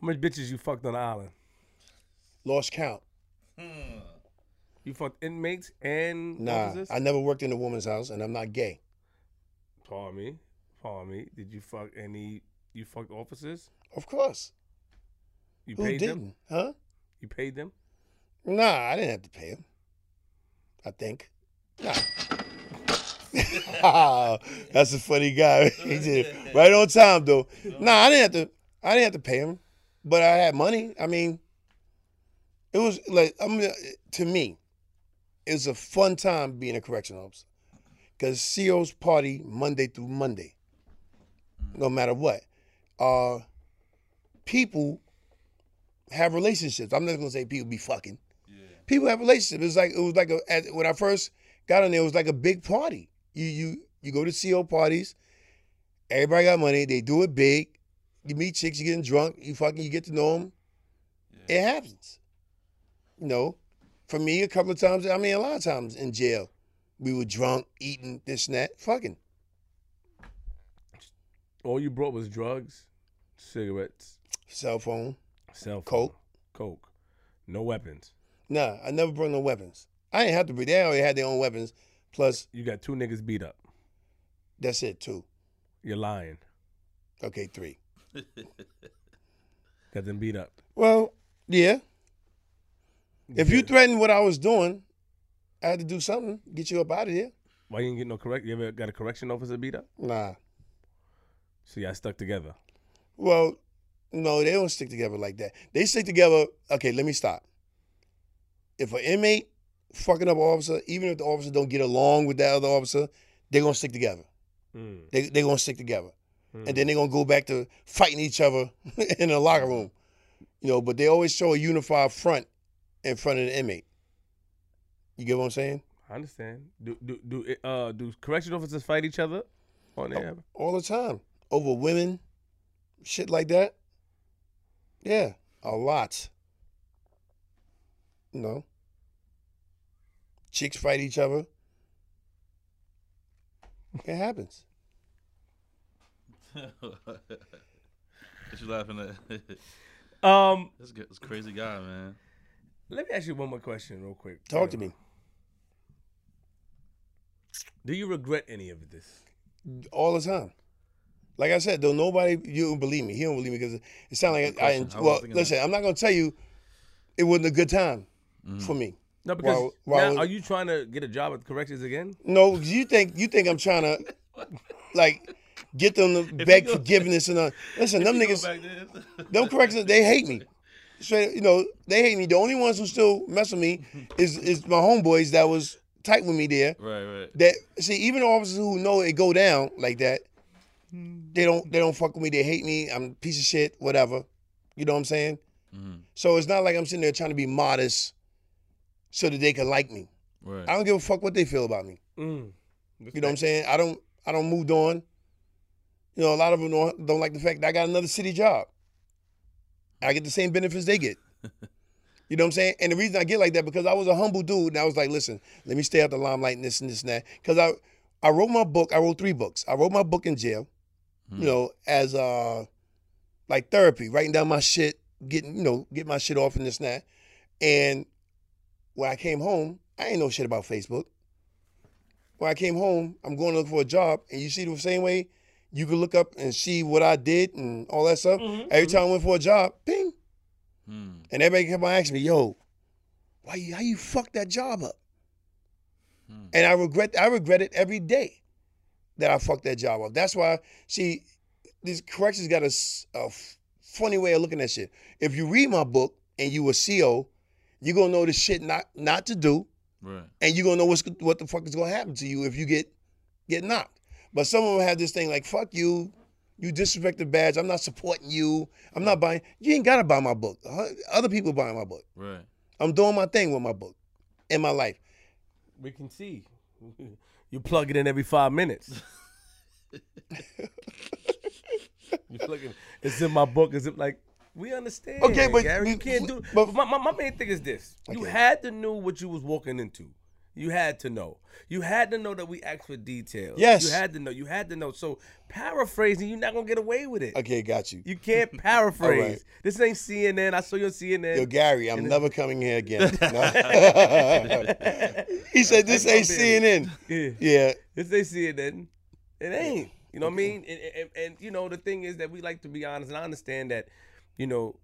How many bitches you fucked on the island? Lost count. Hmm. You fucked inmates and Nah, officers? I never worked in a woman's house, and I'm not gay. Pardon me. Pardon me. Did you fuck any? You fucked officers? Of course. You Who paid didn't? them? Huh? You paid them? Nah, I didn't have to pay them. I think. Nah. <laughs> That's a funny guy. <laughs> He did right on time though. Nah, I didn't have to. I didn't have to pay him, but I had money. I mean, it was like I mean, to me, it was a fun time being a correction officer because CO's party Monday through Monday, no matter what. Uh, people have relationships. I'm not gonna say people be fucking Yeah. people have relationships. It's like it was like a at, when I first got on there, it was like a big party. You you you go to CO parties, everybody got money. They do it big. You meet chicks, you getting drunk, you fucking, you get to know them. It happens. You know, for me, a couple of times. I mean, a lot of times in jail, we were drunk, eating this and that, fucking. All you brought was drugs, cigarettes, Cell phone. cell phone, Coke. coke, no weapons. Nah, I never brought no weapons. I didn't have to bring. They already had their own weapons. Plus, You got two niggas beat up. that's it too. You're lying. Okay, three. <laughs> Got them beat up. Well, yeah. If you threatened what I was doing, I had to do something, get you up out of here. Why you didn't get no correct? You ever got a correction officer beat up? Nah. So y'all stuck together. Well, no, they don't stick together like that. They stick together. Okay, let me stop. If an inmate fucking up an officer, even if the officer don't get along with that other officer, they're gonna stick together. Mm. They they're gonna stick together, and then they're gonna go back to fighting each other <laughs> in the locker room. You know, but they always show a unified front in front of the inmate. You get what I'm saying? I understand. Do do do uh do correction officers fight each other on there? all the time over women, shit like that. Yeah, a lot. You know, chicks fight each other. It happens. what you laughing at? Um, this, guy- this crazy guy, man. let me ask you one more question, real quick. Talk to me Do you regret any of this? all the time. Like I said, though, nobody you don't believe me. He don't believe me because it sounds like I. I well, listen, I'm not gonna tell you it wasn't a good time for me. No, because While- while- now, are you trying to get a job at corrections again? No, you think you think I'm trying to like get them to <laughs> beg go- forgiveness and uh, listen, them niggas, <laughs> them corrections, they hate me. Straight, you know, they hate me. The only ones who still mess with me is is my homeboys that was tight with me there. right, right. That see, even officers who know it go down like that, they don't they don't fuck with me. They hate me. I'm a piece of shit. Whatever. You know what I'm saying? Mhm. So it's not like I'm sitting there trying to be modest so that they can like me. Right. I don't give a fuck what they feel about me. Mm. You know what I'm saying? I don't I don't moved on. You know, a lot of them don't, don't like the fact that I got another city job. I get the same benefits they get. <laughs> You know what I'm saying? And the reason I get like that because I was a humble dude and I was like, listen, let me stay out the limelight and this and this and that. Because I I wrote my book, I wrote three books. I wrote my book in jail, you hmm. know, as uh like therapy, writing down my shit, getting, you know, get my shit off and this and that. And when I came home, I ain't know shit about Facebook when I came home, I'm going to look for a job, and you see the same way you could look up and see what I did and all that stuff. Mm-hmm. Every mm-hmm. time I went for a job, ping, Hmm. and everybody kept on asking me, "Yo, why you how you fuck that job up?" And I regret I regret it every day that I fucked that job up. That's why see these corrections got a funny way of looking at shit. If you read my book and you a CO, you're gonna know the shit not not to do Right. and you're gonna know what's what the fuck is gonna happen to you if you get get knocked. But some of them have this thing like fuck you, you disrespect the badge. I'm not supporting you. I'm not buying. You ain't gotta buy my book. Other people buying my book. Right. I'm doing my thing with my book in my life. We can see. <laughs> You plug it in every five minutes. <laughs> you plug it. It's in my book. Is it like We understand. Okay, but- Gary, you can't do. but- But my, my, my main thing is this: you had to know what you was walking into. You had to know. You had to know that we asked for details. Yes. You had to know. You had to know. So paraphrasing, you're not gonna get away with it. Okay, got you. You can't <laughs> paraphrase. Right. This ain't CNN. I saw you on CNN. Yo, Gary, I'm never coming here again. <laughs> <laughs> He said this ain't CNN. yeah. Yeah, This ain't CNN. It ain't. You know what I mean? And, and, and you know the thing is that we like to be honest, and I understand that, you know,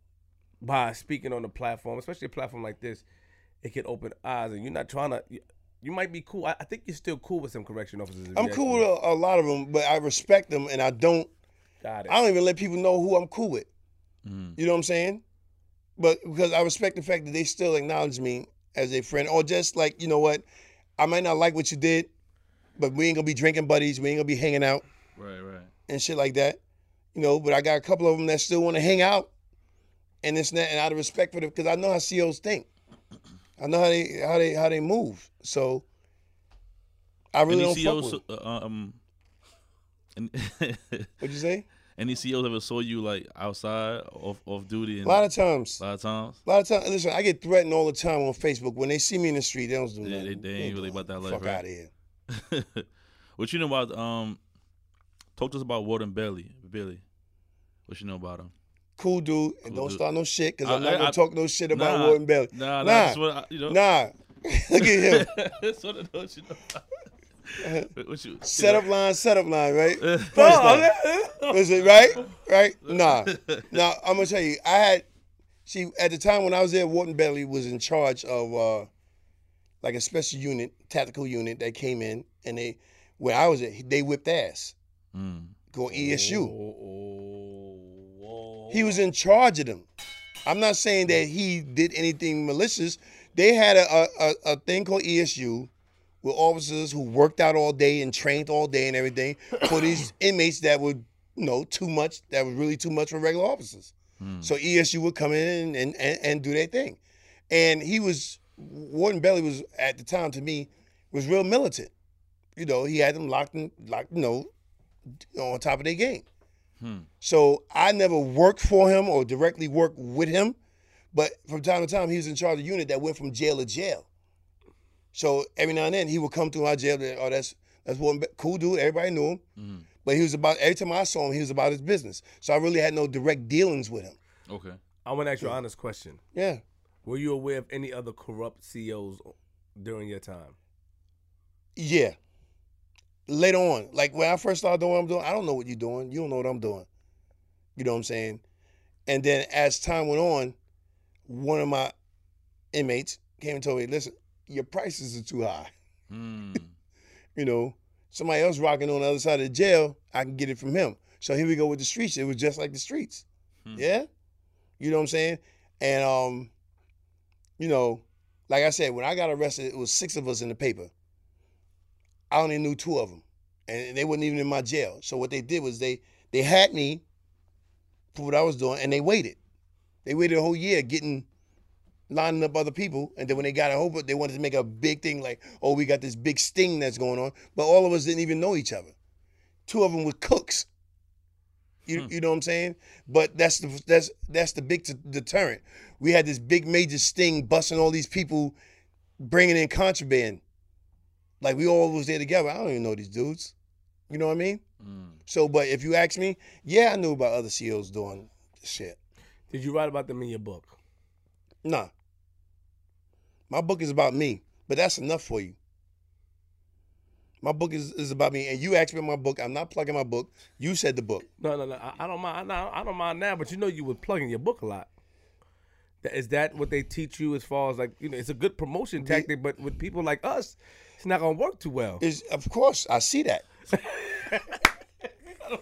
by speaking on the platform, especially a platform like this, it can open eyes, and you're not trying to. You, you might be cool. I, I think you're still cool with some correction officers. I'm cool with a, a lot of them, but I respect them, and I don't. Got it. I don't even let people know who I'm cool with. Mm. You know what I'm saying? But because I respect the fact that they still acknowledge me as a friend, or just like you know what, I might not like what you did, but we ain't gonna be drinking buddies. We ain't gonna be hanging out Right, right. and shit like that. You know, but I got a couple of them that still want to hang out, and it's not, and out of respect for them, because I know how COs think. I know how they how they how they move. So I really Any don't fuck with. uh, um, and <laughs> What'd you say? any COs ever saw you like outside off off duty A lot of times. a lot of times? A lot of times, listen, I get threatened all the time on Facebook. When they see me in the street, they don't do Yeah, nothing. they- they ain't really about that life, Fuck right? out of here. <laughs> what you know about um? Talk to us about Warden Bailey. Billy, what you know about him? Cool dude, and Cool don't dude. start no shit because I'm not gonna I- talk no shit about Nah, Warden Belly. Nah, nah, Nah. that's what I, you know. Nah, <laughs> look at him. <laughs> that's what I know. What you know. <laughs> what you Set up line, set up line, right? Uh, Is it right? Right? Nah. Now I'm gonna tell you, I had see at the time when I was there, Warden Belly was in charge of uh like a special unit, tactical unit that came in and they where I was at, they whipped ass. Mm. Go ESU. Oh, oh, oh. He was in charge of them. I'm not saying that he did anything malicious. They had a, a, a, thing called ESU with officers who worked out all day and trained all day and everything <coughs> for these inmates that would, you know, too much, that was really too much for regular officers. Hmm. So ESU would come in and, and, and do their thing. And he was, Warden Belly was, at the time to me, was real militant. You know, he had them locked in, locked, you know, on top of their game. Hmm. So I never worked for him or directly worked with him, but from time to time he was in charge of a unit that went from jail to jail. So every now and then he would come through my jail. and, Oh, that's that's one cool dude. Everybody knew him, hmm. but he was about every time I saw him, he was about his business. So I really had no direct dealings with him. Okay. I want to ask you an honest question. Yeah, Were you aware of any other corrupt COs during your time? yeah. Later on, like when I first started doing what I'm doing, I don't know what you're doing. You don't know what I'm doing. You know what I'm saying? And then as time went on, one of my inmates came and told me, "Listen, your prices are too high." Mm. <laughs> you know, somebody else rocking on the other side of the jail, I can get it from him. So here we go with the streets. It was just like the streets. Hmm. Yeah? You know what I'm saying? And um, you know, like I said, when I got arrested, it was six of us in the paper. I only knew two of them. And they weren't even in my jail. So what they did was they they had me for what I was doing and they waited. They waited a whole year getting lining up other people, and then when they got a whole, they wanted to make a big thing like, "Oh, we got this big sting that's going on," but all of us didn't even know each other. Two of them were cooks. You, hmm. you know what I'm saying? But that's the that's that's the big t- deterrent. We had this big major sting busting all these people, bringing in contraband. Like we all was there together. I don't even know these dudes. You know what I mean? Mm. So, but if you ask me, yeah, I knew about other COs doing shit. Did you write about them in your book? Nah. My book is about me, but that's enough for you. My book is, is about me, and you asked me my book. I'm not plugging my book. You said the book. No, no, no. I, I don't mind. I, I don't mind now, but you know you were plugging your book a lot. Is that what they teach you as far as like you know? It's a good promotion tactic, but with people like us, it's not gonna work too well. Is of course I see that. <laughs>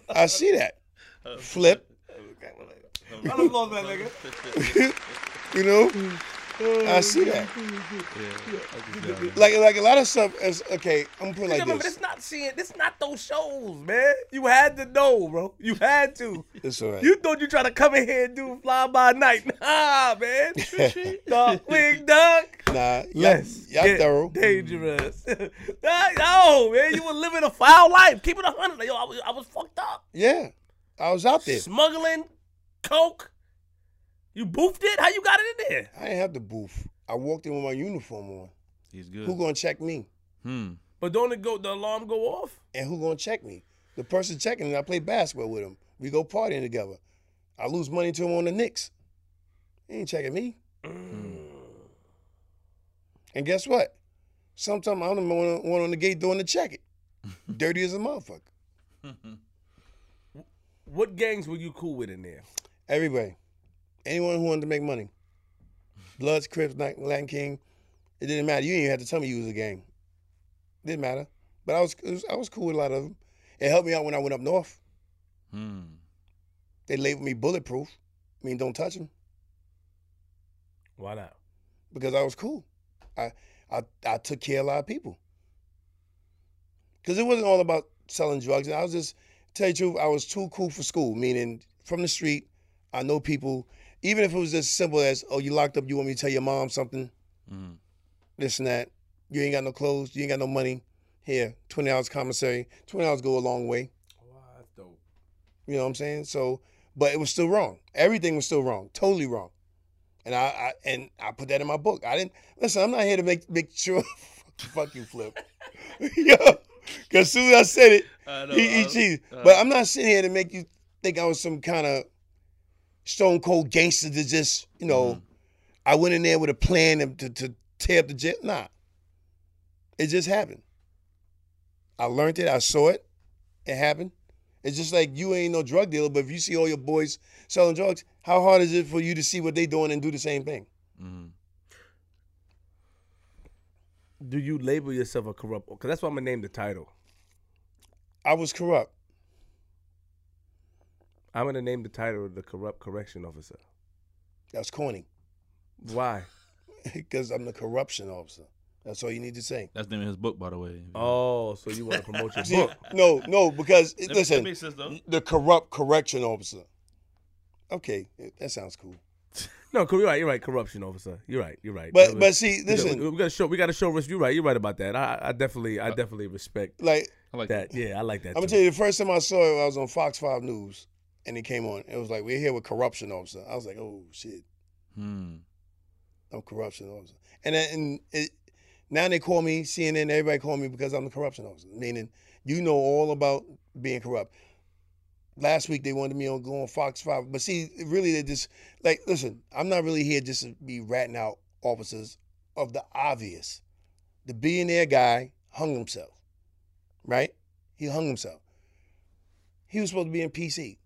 I see that. Flip, <laughs> you know. I see that. Mm-hmm. Like like a lot of stuff is okay. I'm gonna put it like Remember, this. this not seeing. This not those shows, man. You had to know, bro. You had to. <laughs> It's all right. You thought you trying to come in here and do fly by night? <laughs> Nah, man. <laughs> Duck, wing, duck. Nah, Yes. y'all, y'all Get thorough. Dangerous. Nah, no, man. You were living a foul life. Keep it a hundred. Yo, I was, I was fucked up. Yeah, I was out there. Smuggling, coke. You boofed it? How you got it in there? I didn't have the booth. I walked in with my uniform on. He's good. Who gonna check me? Hmm. But don't it go the alarm go off? And who gonna check me? The person checking it, I play basketball with him. We go partying together. I lose money to him on the Knicks. He ain't checking me. And guess what? Sometimes I'm the one, one on the gate doing the check it. <laughs> Dirty as a motherfucker. <laughs> What gangs were you cool with in there? Everybody. Anyone who wanted to make money. Bloods, Crips, Latin Latin King. It didn't matter. You didn't even have to tell me you was a gang. It Didn't matter. But I was, was I was cool with a lot of them. It helped me out when I went up north. Hmm. They labeled me bulletproof. I mean, don't touch them Why not? because I was cool. I I I took care of a lot of people. Because it wasn't all about selling drugs. And I was just tell you the truth. I was too cool for school. Meaning, from the street, I know people. Even if it was as simple as, "Oh, you locked up. You want me to tell your mom something? Mhm. This and that. You ain't got no clothes. You ain't got no money. Here, twenty dollars commissary. Twenty dollars go a long way. Wow, that's dope. You know what I'm saying? So, but it was still wrong. Everything was still wrong. Totally wrong. And I, I and I put that in my book. I didn't listen. I'm not here to make make sure. <laughs> fuck you, Flip. <laughs> Yo, because soon as I said it, I know, he, he cheated. uh, but I'm not sitting here to make you think I was some kind of stone cold gangster to just you know. I went in there with a plan to to, to tear up the jet. Nah, it just happened. I learned it. I saw it. It happened. It's just like you ain't no drug dealer, but if you see all your boys selling drugs, how hard is it for you to see what they doing and do the same thing? Mhm. Do you label yourself a corrupt? Because that's why I'm gonna name the title. I was corrupt. I'm gonna name the title the corrupt correction officer. That's corny Why? <laughs> because I'm the corruption officer. That's all you need to say. That's the name of his book, by the way. Oh, so you want to promote your <laughs> book? no, no, because That- that listen, makes sense, though. the corrupt correction officer. Okay, that sounds cool. <laughs> No, you're right. You're right. Corruption officer. You're right. You're right. But That but see, we gotta- listen, we, we gotta show. We gotta show. You're right. You're right about that. I, I definitely, I uh, definitely respect like I like that. Yeah, I like that. I'm gonna tell you, the first time I saw it, I was on Fox Five News, and it came on. It was like we're here with corruption officer. I was like, oh shit, Hmm. I'm corruption officer. And then and it, now they call me CNN. Everybody call me because I'm the corruption officer, meaning you know all about being corrupt. Last week they wanted me on go on Fox Five, but see, really they just like listen. I'm not really here just to be ratting out officers of the obvious. The billionaire guy hung himself, right? He hung himself. He was supposed to be in PC.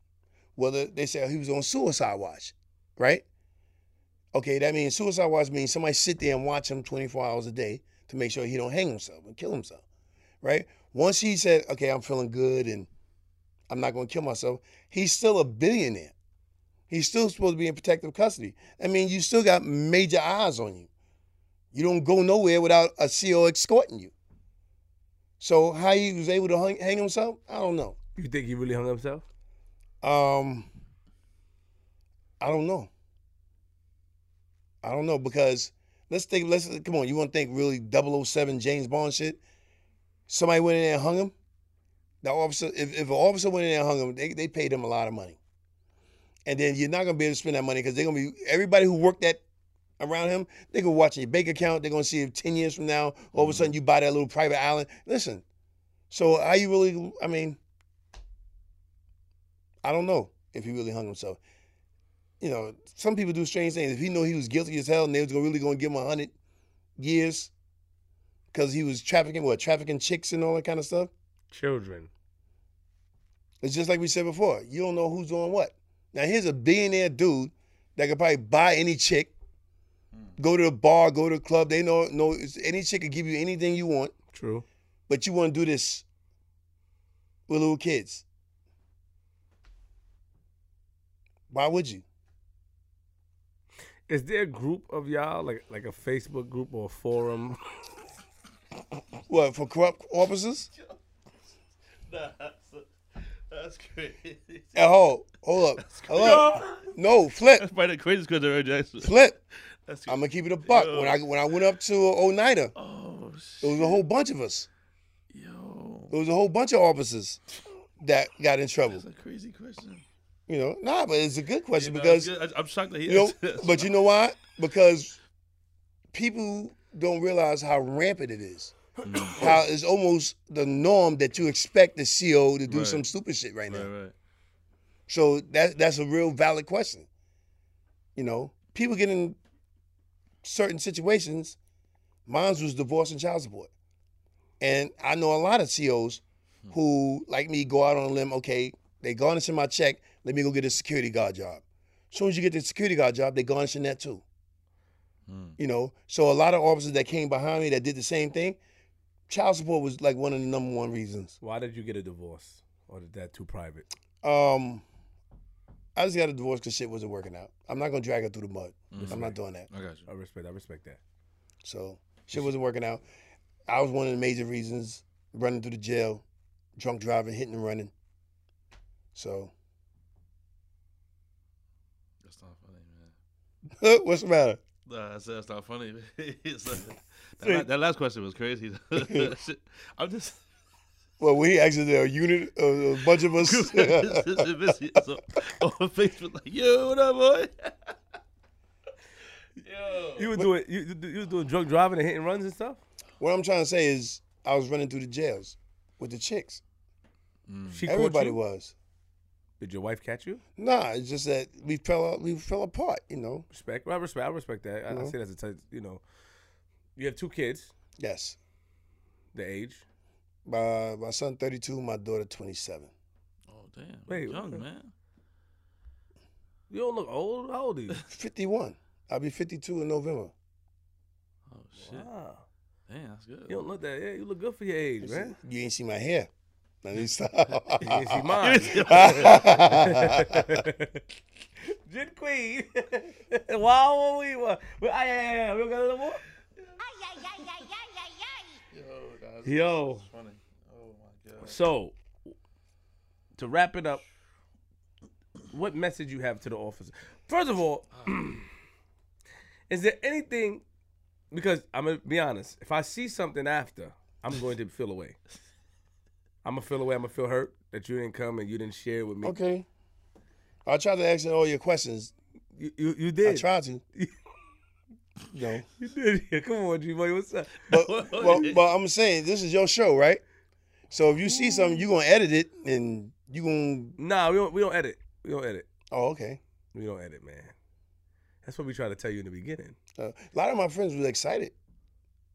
Whether they say oh, he was on suicide watch, right? Okay, that means suicide watch means somebody sit there and watch him 24 hours a day to make sure he don't hang himself and kill himself, right? Once he said, okay, I'm feeling good and I'm not going to kill myself, he's still a billionaire. He's still supposed to be in protective custody. I mean, you still got major eyes on you. You don't go nowhere without a CO escorting you. So how he was able to hang himself, I don't know. You think he really hung himself? Um, I don't know. I don't know because let's think. Let's come on. You want to think really 007 James Bond shit? Somebody went in there and hung him. The officer, if, if an officer went in there and hung him, they they paid him a lot of money. And then you're not gonna be able to spend that money because they're gonna be everybody who worked that around him. They're gonna watch your bank account. They're gonna see if ten years from now, all of a sudden you buy that little private island. Listen, so are you really? I mean, I don't know if he really hung himself. You know, some people do strange things. If he knew he was guilty as hell and they was gonna really gonna give him a hundred years because he was trafficking what trafficking chicks and all that kind of stuff. Children. It's just like we said before. You don't know who's doing what. Now here's a billionaire dude that could probably buy any chick, hmm. go to the bar, go to the club. They know know any chick could give you anything you want, True. but you want to do this with little kids. Why would you? Is there a group of y'all like like a Facebook group or a forum? <laughs> What for corrupt officers? That's crazy. Hey, hold, hold up, hold up. No, flip, That's probably the craziest because of Ray Jackson. flip. That's I'm gonna keep it a buck. When I when I went up to Oneida, oh there shit, was a whole bunch of us. yo, There was a whole bunch of officers that got in trouble. that's a crazy question. You know, nah, but it's a good question You know, because it's. I- I'm shocked that he you know, is. <laughs> but you know why? Because people don't realize how rampant it is. Mm. How it's almost the norm that you expect the CO to do Right. some stupid shit right now. right, right. So that that's a real valid question. You know, people get in certain situations. Mine was divorce and child support, and I know a lot of COs who, like me, go out on a limb. Okay, they garnishing my check. Let me go get a security guard job. As soon as you get the security guard job, they garnishing that too. Mm. You know, so a lot of officers that came behind me that did the same thing. Child support was like one of the number one reasons. Why did you get a divorce? Or is that too private? Um, I just got a divorce because shit wasn't working out. I'm not gonna drag her through the mud. Mm-hmm. I'm not doing that. I got you. I respect. I respect that. So shit wasn't working out. I was one of the major reasons running through the jail, drunk driving, hitting and running. So That's not funny, man. <laughs> what's the matter? Nah, that's, that's not funny. <laughs> It's like- that, that last question was crazy. <laughs> I'm just. Well, we actually a unit, a, a bunch of us. so, on Facebook, like, yo, what up, boy? yo. You were doing you, you you were doing drunk driving and hitting runs and stuff. what I'm trying to say is, I was running through the jails with the chicks. Mm. She Everybody you? was. Did your wife catch you? Nah, it's just that we fell we fell apart. You know. Respect. Well, I respect. I respect that. I, I Mhm. say that's a type. You know, you have two kids. Yes. The age. My my son 32, my daughter 27. Oh, damn. Wait, young, what? man. You don't look old. How old are you? <laughs> 51. I'll be 52 in November. Oh, shit. wow. Damn, that's good. You don't look that. Yeah, you look good for your age, man. You ain't see my hair. Let me stop. You didn't see mine. <laughs> Jen Queen. wow, we were. Well, I, yeah, yeah, we got a little more. Yo, that's, Yo. that's funny. Oh, my God. So, to wrap it up, what message you have to the officer? First of all, <clears throat> is there anything? Because I'm gonna be honest. If I see something after, I'm going to feel away. I'm gonna feel away. I'm gonna feel hurt that you didn't come and you didn't share with me. okay. I tried to answer all your questions. You, you, you I did. tried to. <laughs> You know. You <laughs> did. Yeah, come on, G boy. What's up? But, well, <laughs> but I'm saying this is your show, right? So if you see something, you're gonna edit it and you gonna Nah, we don't. We don't edit. We don't edit. Oh, okay. We don't edit, man. That's what we try to tell you in the beginning. Uh, a lot of my friends were excited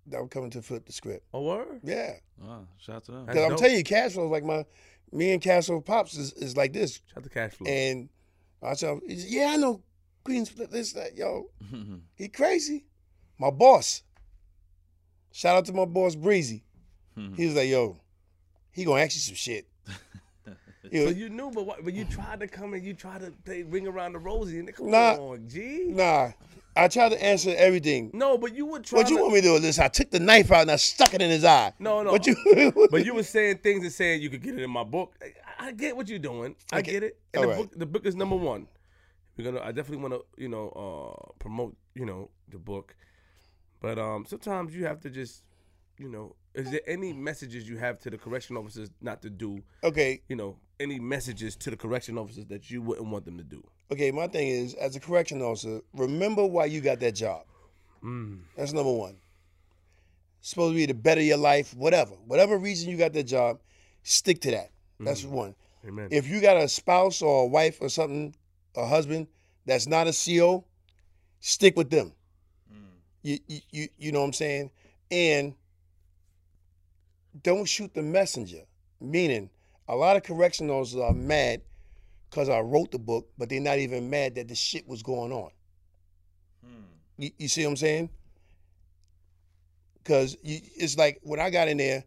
that I'm coming to flip the script. Oh, word? Yeah. Wow, shout out to them. That's Because I'm dope. telling you, cash flow is like my me and cash flow pops is, is like this. Shout out to cash flow. And I tell him, yeah, I know Queens flip this, that, yo. <laughs> He crazy. My boss. Shout out to my boss Breezy. <laughs> He was like, yo, he gonna ask you some shit. <laughs> You So you knew, but what, but you tried to come and you tried to play ring around the rosy and come Nah. on, G. nah, I tried to answer everything. No, but you would try. What you to, want me to do this? I took the knife out and I stuck it in his eye. No, no. What you? <laughs> But you were saying things and saying you could get it in my book. I, I get what you're doing. I Okay. get it. And the All right. book, the book is number one. We're gonna. I definitely want to, you know, uh, promote, you know, the book. But um, sometimes you have to just, you know, is there any messages you have to the correction officers not to do? okay, You know, any messages to the correction officers that you wouldn't want them to do? okay. My thing is, as a correction officer, remember why you got that job. Mm. That's number one. supposed to be to better your life, whatever. Whatever reason you got that job, stick to that. That's one. Amen. If you got a spouse or a wife or something, a husband that's not a CO, stick with them. You, you you you know what I'm saying? And don't shoot the messenger. Meaning, a lot of correction officers are mad because I wrote the book, but they're not even mad that the shit was going on. Hmm. You, you see what I'm saying? Because it's like when I got in there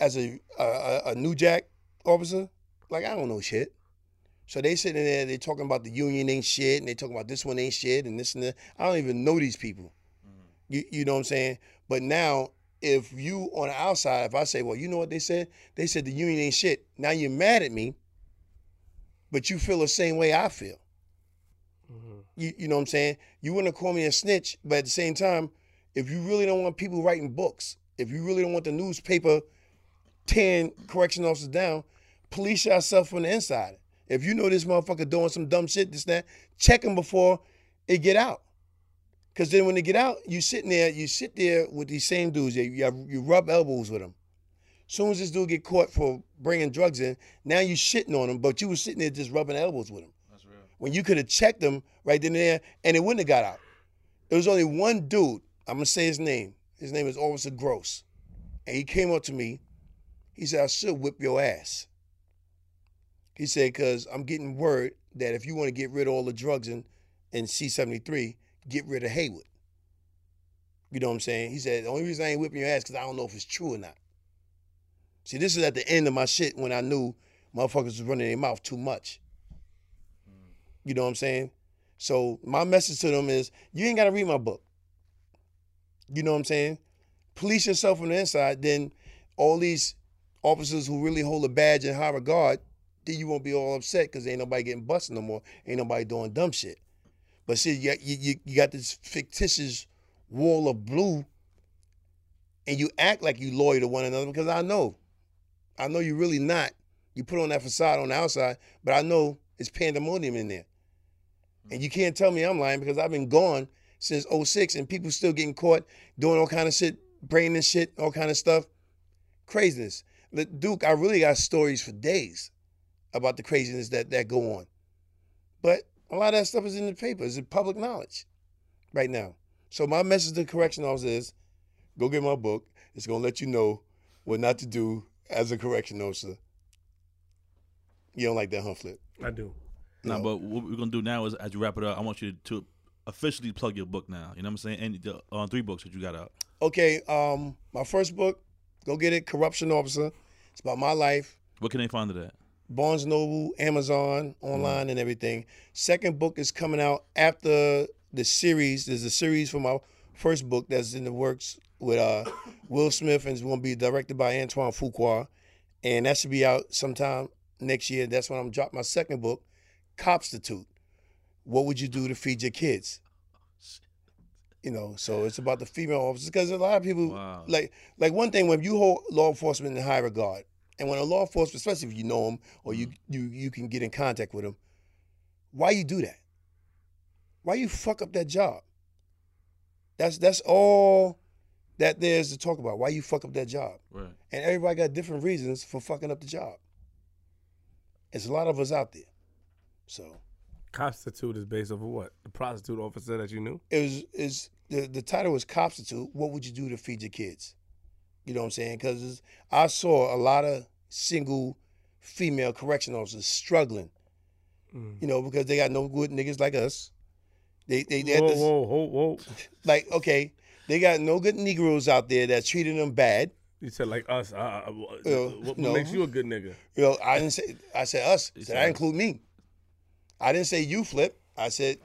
as a, a a- a new jack officer, like I don't know shit. So they sitting there, they talking about the union ain't shit, and they talking about this one ain't shit, and this and that. I don't even know these people. Hmm. You you know what I'm saying? But now, if you on the outside, if I say, well, you know what they said? They said the union ain't shit. Now you're mad at me, but you feel the same way I feel. Mm-hmm. You, you know what I'm saying? You wouldn't call me a snitch, but at the same time, if you really don't want people writing books, if you really don't want the newspaper tearing correction officers down, police yourself from the inside. If you know this motherfucker doing some dumb shit, this that, check him before it get out. Cause then when they get out, you sitting there, you sit there with these same dudes. You, you, you rub elbows with them. Soon as this dude get caught for bringing drugs in, now you shitting on him, but you was sitting there just rubbing elbows with him. That's real. When you could have checked them right then and there, and it wouldn't have got out. There was only one dude. I'm gonna say his name. His name is Officer Gross, and he came up to me. He said, "I should whip your ass." He said, "Cause I'm getting word that if you want to get rid of all the drugs in in C73, get rid of Heyward." You know what I'm saying? He said, "The only reason I ain't whipping your ass because I don't know if it's true or not." See, this is at the end of my shit when I knew motherfuckers was running their mouth too much. Mm. You know what I'm saying? So my message to them is you ain't gotta read my book. You know what I'm saying? Police yourself from the inside, then all these officers who really hold a badge in high regard, then you won't be all upset because ain't nobody getting busted no more. Ain't nobody doing dumb shit. But see, you, you, you got this fictitious wall of blue and you act like you loyal to one another because I know. I know you're really not. You put on that facade on the outside, but I know it's pandemonium in there. And you can't tell me I'm lying because I've been gone since 06 and people still getting caught doing all kind of shit, bringing and shit, all kind of stuff. Craziness. Duke, I really got stories for days about the craziness that, that go on. But a lot of that stuff is in the paper. It's in public knowledge right now. So my message to correction officers is go get my book. It's gonna let you know what not to do as a correction officer. You don't like that, huh, Flip? I do. Nah, No. but what we're gonna do now is as you wrap it up, I want you to officially plug your book now. You know what I'm saying? And the uh, three books that you got out. Okay, um, my first book, go get it, Corruption Officer. It's about my life. What can they find it at? Barnes Noble, Amazon, online, and everything. Second book is coming out after the series. There's a series for my first book that's in the works with uh, <coughs> Will Smith, and it's going to be directed by Antoine Fuqua, and that should be out sometime next year. That's when I'm dropping my second book, Copstitute. What would you do to feed your kids? You know, so it's about the female officers because a lot of people Wow. like like one thing when you hold law enforcement in high regard, and when a law enforcement, especially if you know them or you mm-hmm. you you can get in contact with them, why you do that? Why you fuck up that job? That's that's all that there's to talk about. Why you fuck up that job? Right. And everybody got different reasons for fucking up the job. There's a lot of us out there. So Copstitute is based off of what? The prostitute officer that you knew? it was is the the title was Copstitute. What would you do to feed your kids? You know what I'm saying? Because I saw a lot of single female correction officers struggling. Mm. You know, because they got no good niggas like us. They they, they had Whoa, this, whoa, whoa, whoa. <laughs> like okay, they got no good Negroes out there that treating them bad. You said like us. Uh, uh, what, Yeah, what no. makes you a good nigga? You know, I didn't say I said us. You Said said I include me. I didn't say you flip. I said,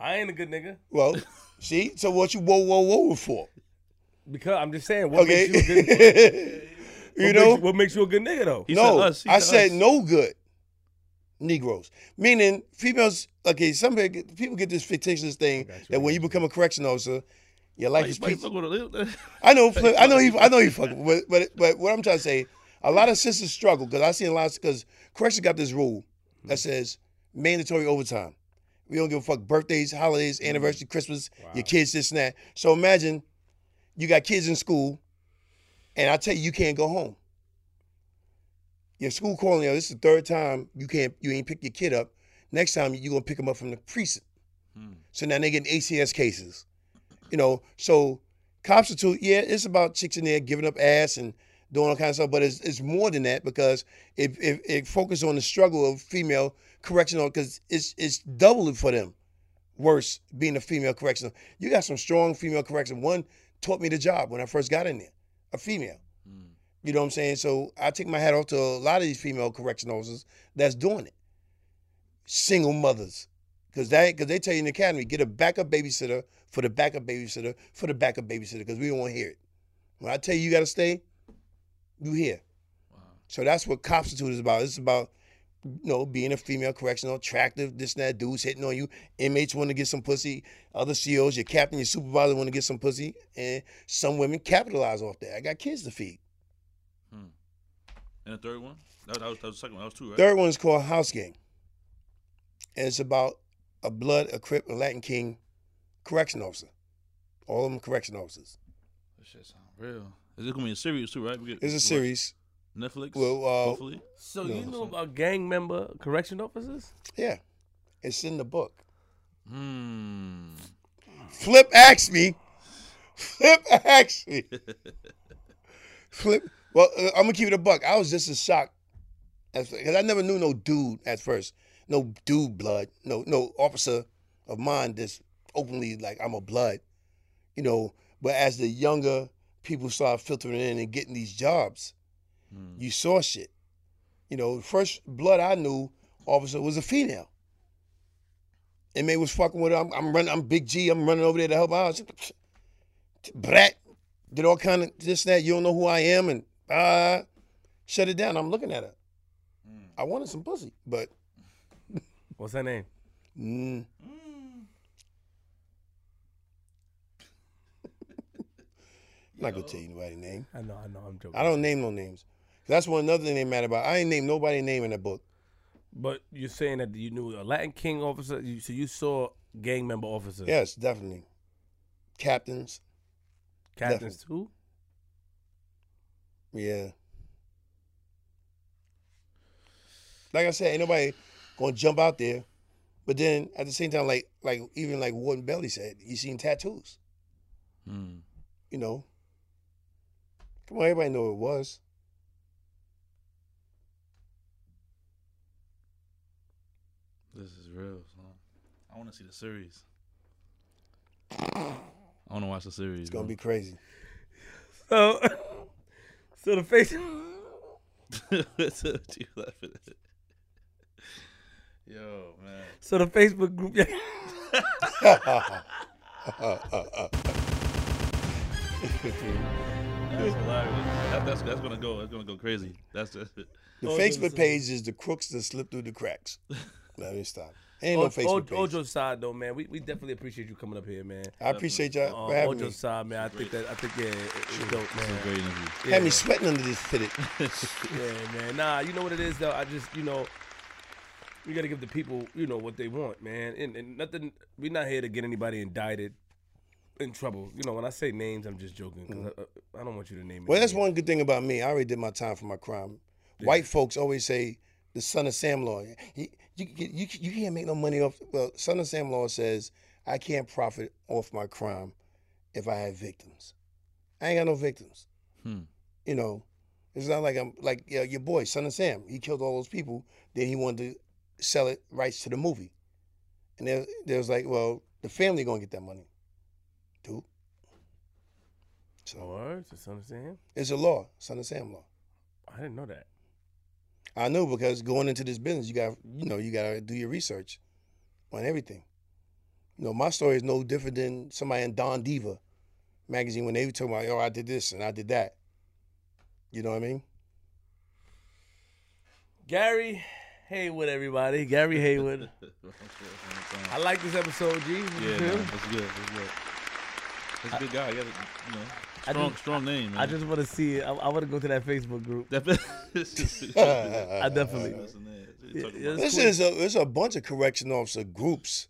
I ain't a good nigga. well, see, so what you whoa whoa whoa for? Because I'm just saying, what Okay, makes you a good <laughs> you what know, makes, what makes you a good nigga though? He no, said us. He I said said us. no good Negroes. Meaning females. Okay, some people people get this fictitious thing that I when you become a correction officer, your life Why you- is why you peachy. fuck with a little- <laughs> I know, I know he, I know he fucking, but, but but what I'm trying to say, a lot of sisters struggle because I see a lot because correction got this rule that hmm. says mandatory overtime. We don't give a fuck birthdays, holidays, hmm. anniversary, Christmas, your kids this and that. So imagine you got kids in school, and I tell you you can't go home. Your school calling you. This is the third time you can't you ain't pick your kid up. Next time you're gonna pick them up from the precinct. Hmm. So now they getting ACS cases. You know, so Copstitute, yeah, it's about chicks in there giving up ass and doing all kinds of stuff, but it's, it's more than that because it, it, it focuses on the struggle of female correctional because it's it's double for them worse being a female correctional. You got some strong female correction. One taught me the job when I first got in there, a female. Hmm. You know what I'm saying? So I take my hat off to a lot of these female correction officers that's doing it. Single mothers. Cause they cause they tell you in the academy, get a backup babysitter for the backup babysitter for the backup babysitter, because we don't want to hear it. When I tell you you gotta stay, you here. Wow. So that's what Copstitute is about. It's about, you know, being a female correctional, attractive, this and that, dudes hitting on you. Inmates want to get some pussy. Other COs, your captain, your supervisor want to get some pussy. And some women capitalize off that. I got kids to feed. Hmm. And the third one? That, that was that was the second one. That was two, right? Third one is called House Gang. and it's about a blood, a Crip, a Latin King correction officer. All of them correction officers. That shit sound real. Is it gonna be a series too, right? Get- It's a series. Netflix. Well, uh, hopefully. So No, you know so- about gang member correction officers? Yeah, it's in the book. Hmm. Flip asked me. Flip asked me. Flip. Well, uh, I'm gonna keep it a buck. I was just as shocked as because I never knew no dude at first. No dude blood. No no officer of mine that's openly like I'm a blood. You know. But as the younger people started filtering in and getting these jobs, Hmm. you saw shit. You know, the first blood I knew officer was a female. And Inmate was fucking with her. I'm, I'm running. I'm Big G. I'm running over there to help out. Brat did all kind of this and that. You don't know who I am, and uh, shut it down. I'm looking at her. I wanted some pussy, but <laughs> What's her name? mm, <laughs> I'm not gonna tell you nobody's name. I know, I know, I'm joking. I don't name no names. That's one another thing they mad about. I ain't name nobody name in the book. But you're saying that you knew a Latin King officer. You, so you saw gang member officers. Yes, definitely. Captains. Captains too. Yeah. Like I said, ain't nobody gonna jump out there. But then at the same time, like like even like Warden Belly said, you seen tattoos. Hmm. You know. Come on, everybody know what it was. This is real. Son. I want to see the series. I want to watch the series. It's gonna bro. be crazy. <laughs> So, so the face. <laughs> What you laughing at? Yo, man. So the Facebook group. Yeah. <laughs> That's hilarious. That, that's that's gonna go. That's gonna go crazy. That's just it. The Oh, Facebook page is the crooks that slip through the cracks. Let me stop. Ain't no Facebook O- page. Ojo's side though, man. We, we definitely appreciate you coming up here, man. I appreciate y'all Uh, for having me. Ojo's side, man. I think that I think yeah, it- it's dope, It's a man. great interview. Yeah. Had me sweating under this fitted. <laughs> <laughs> Yeah, man. Nah, you know what it is though. I just, you know, we got to give the people, you know, what they want, man. And, and nothing. We're not here to get anybody indicted, in trouble. You know, when I say names, I'm just joking because I, I don't want you to name. Well, any that's names. one good thing about me. I already did my time for my crime. White folks always say the son of Sam Law. You, you, you, you can't make no money off. Well, son of Sam Law says I can't profit off my crime if I have victims. I ain't got no victims. Hmm. You know, it's not like I'm like yeah, your boy, son of Sam. He killed all those people. Then he wanted to sell it rights to the movie, and there, there was like, well, the family gonna get that money, dude. So Words, just understand. it's a law, son of Sam law. I didn't know that. I know because going into this business, you got you know you got to do your research on everything. You know, my story is no different than somebody in Don Diva magazine when they were talking about, "Oh, I did this and I did that." You know what I mean? Gary Heyward, everybody. Gary Heyward. <laughs> I like this episode, G. What you Yeah, feel? man, that's good. That's good. That's a good guy. He got a, you know, I strong, just- strong name, man. I just want to see it. I, I want to go to that Facebook group. <laughs> <laughs> Definitely. I definitely. Yeah, Yeah, This cool. is a there's a bunch of correction officer groups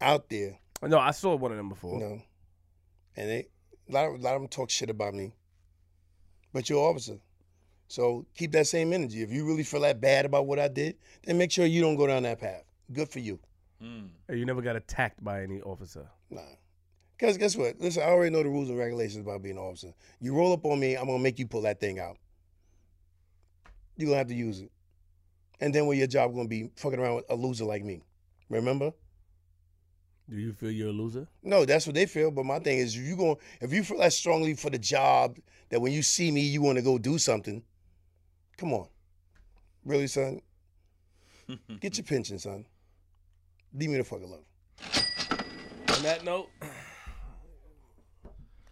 out there, No, I saw one of them you before. know, and they a lot of, a lot of them talk shit about me. But you're an officer, so keep that same energy. If you really feel that bad about what I did, then make sure you don't go down that path. Good for you. Mm. Hey, You never got attacked by any officer. Nah. Because guess what? Listen, I already know the rules and regulations about being an officer. You roll up on me, I'm gonna make you pull that thing out. You're gonna have to use it. And then what your job gonna be fucking around with a loser like me. Remember? Do you feel you're a loser? No, that's what they feel. But my thing is if you going if you feel that strongly for the job that when you see me you wanna go do something, come on. Really, son? <laughs> Get your pension, son. Leave me the fuck alone. On that note,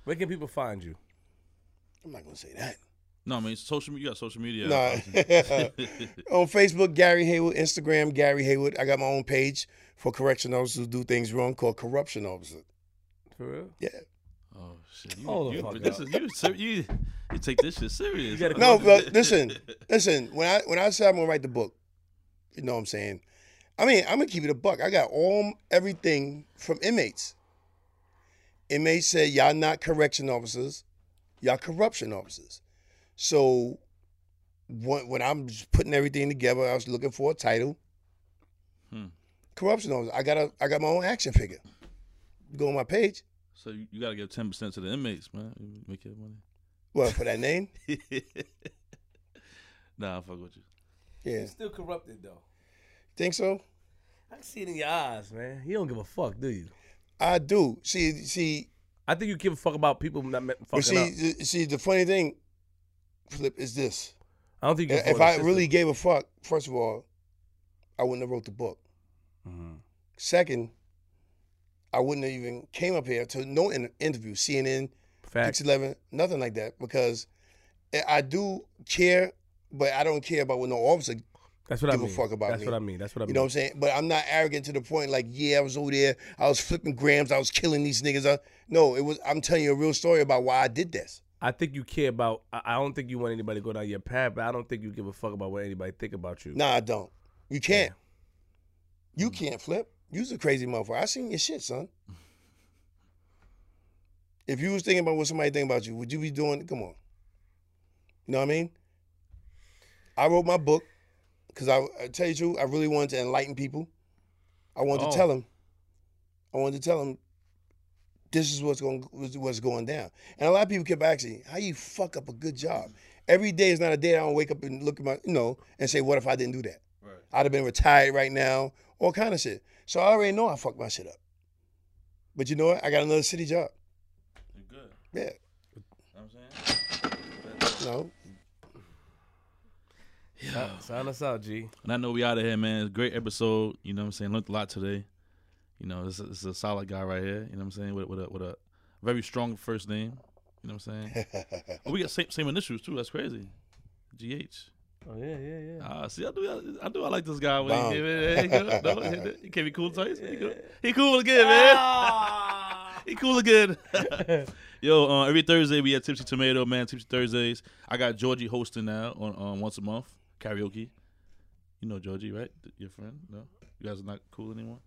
where can people find you? I'm not gonna say that. No, I mean social media. You got social media. Nah. <laughs> on Facebook, Gary Heyward. Instagram, Gary Heyward. I got my own page for correction officers who do things wrong called Corruption Officer. For real? Yeah. oh shit! You, Hold the you, fuck this up. is you, you. You take this shit serious. You gotta No, but listen, <laughs> listen. When I when I said I'm gonna write the book, you know what I'm saying. I mean, I'm gonna keep it a buck. I got all everything from inmates. Inmates said y'all not correction officers, y'all corruption officers. So when, when I'm putting everything together, I was looking for a title. Hmm. Corruption officer. I got a I got my own action figure. Go on my page. So you, you got to give ten percent to the inmates, man. You Make your money. Well, for that name, <laughs> nah, I fuck with you. yeah. You're still corrupted though. Think so? I can see it in your eyes, man. You don't give a fuck, do you? I do. See, see, I think you give a fuck about people not me- but fucking up. see, see. The funny thing, Flip, is this. I don't think you. give a If fuck I the really system. gave a fuck, first of all, I wouldn't have wrote the book. Mhm. Second, I wouldn't have even came up here to no in- interview, CNN, Facts. Six Eleven, nothing like that, because I- I do care, but I don't care about what no officer. That's what I give a mean. fuck about That's me. what I mean. That's what I mean. You know what I'm saying? But I'm not arrogant to the point like, yeah, I was over there, I was flipping grams, I was killing these niggas. Uh, no, it was. I'm telling you a real story about why I did this. I think you care about. I I don't think you want anybody to go down your path, but I don't think you give a fuck about what anybody think about you. Nah, I don't. You can't. You can't flip. You's a crazy motherfucker. I seen your shit, son. <laughs> If you was thinking about what somebody think about you, would you be doing? Come on. You know what I mean? I wrote my book because I, I tell you the truth, I really wanted to enlighten people. I wanted Oh. to tell them. I wanted to tell them this is what's going what's going down. And a lot of people kept asking, "How you fuck up a good job?" Every day is not a day I don't wake up and look at my, you know, and say, "What if I didn't do that?" Right. I'd have been retired right now, all kind of shit. So I already know I fucked my shit up. But you know what? I got another city job. You good? Yeah. You know what I'm saying? No. Sign- Sign us out, G. And I know we out of here, man. Great episode. You know what I'm saying? Learned a lot today. You know, this is a solid guy right here. You know what I'm saying? With, with a with a very strong first name. You know what I'm saying? <laughs> Oh, we got same same initials too. That's crazy. GH. Oh yeah, yeah, yeah. Ah, see, I do, I do, I like this guy. When Bomb. he, he, he, good. No, he, he can't be cool <laughs> twice. He, cool. he cool again, man. Ah! <laughs> He cool again. Yo, uh, every Thursday we have Tipsy Tomato, man. Tipsy Thursdays. I got Georgie hosting now on um, once a month karaoke. You know Georgie, right? Th- Your friend? No, you guys are not cool anymore.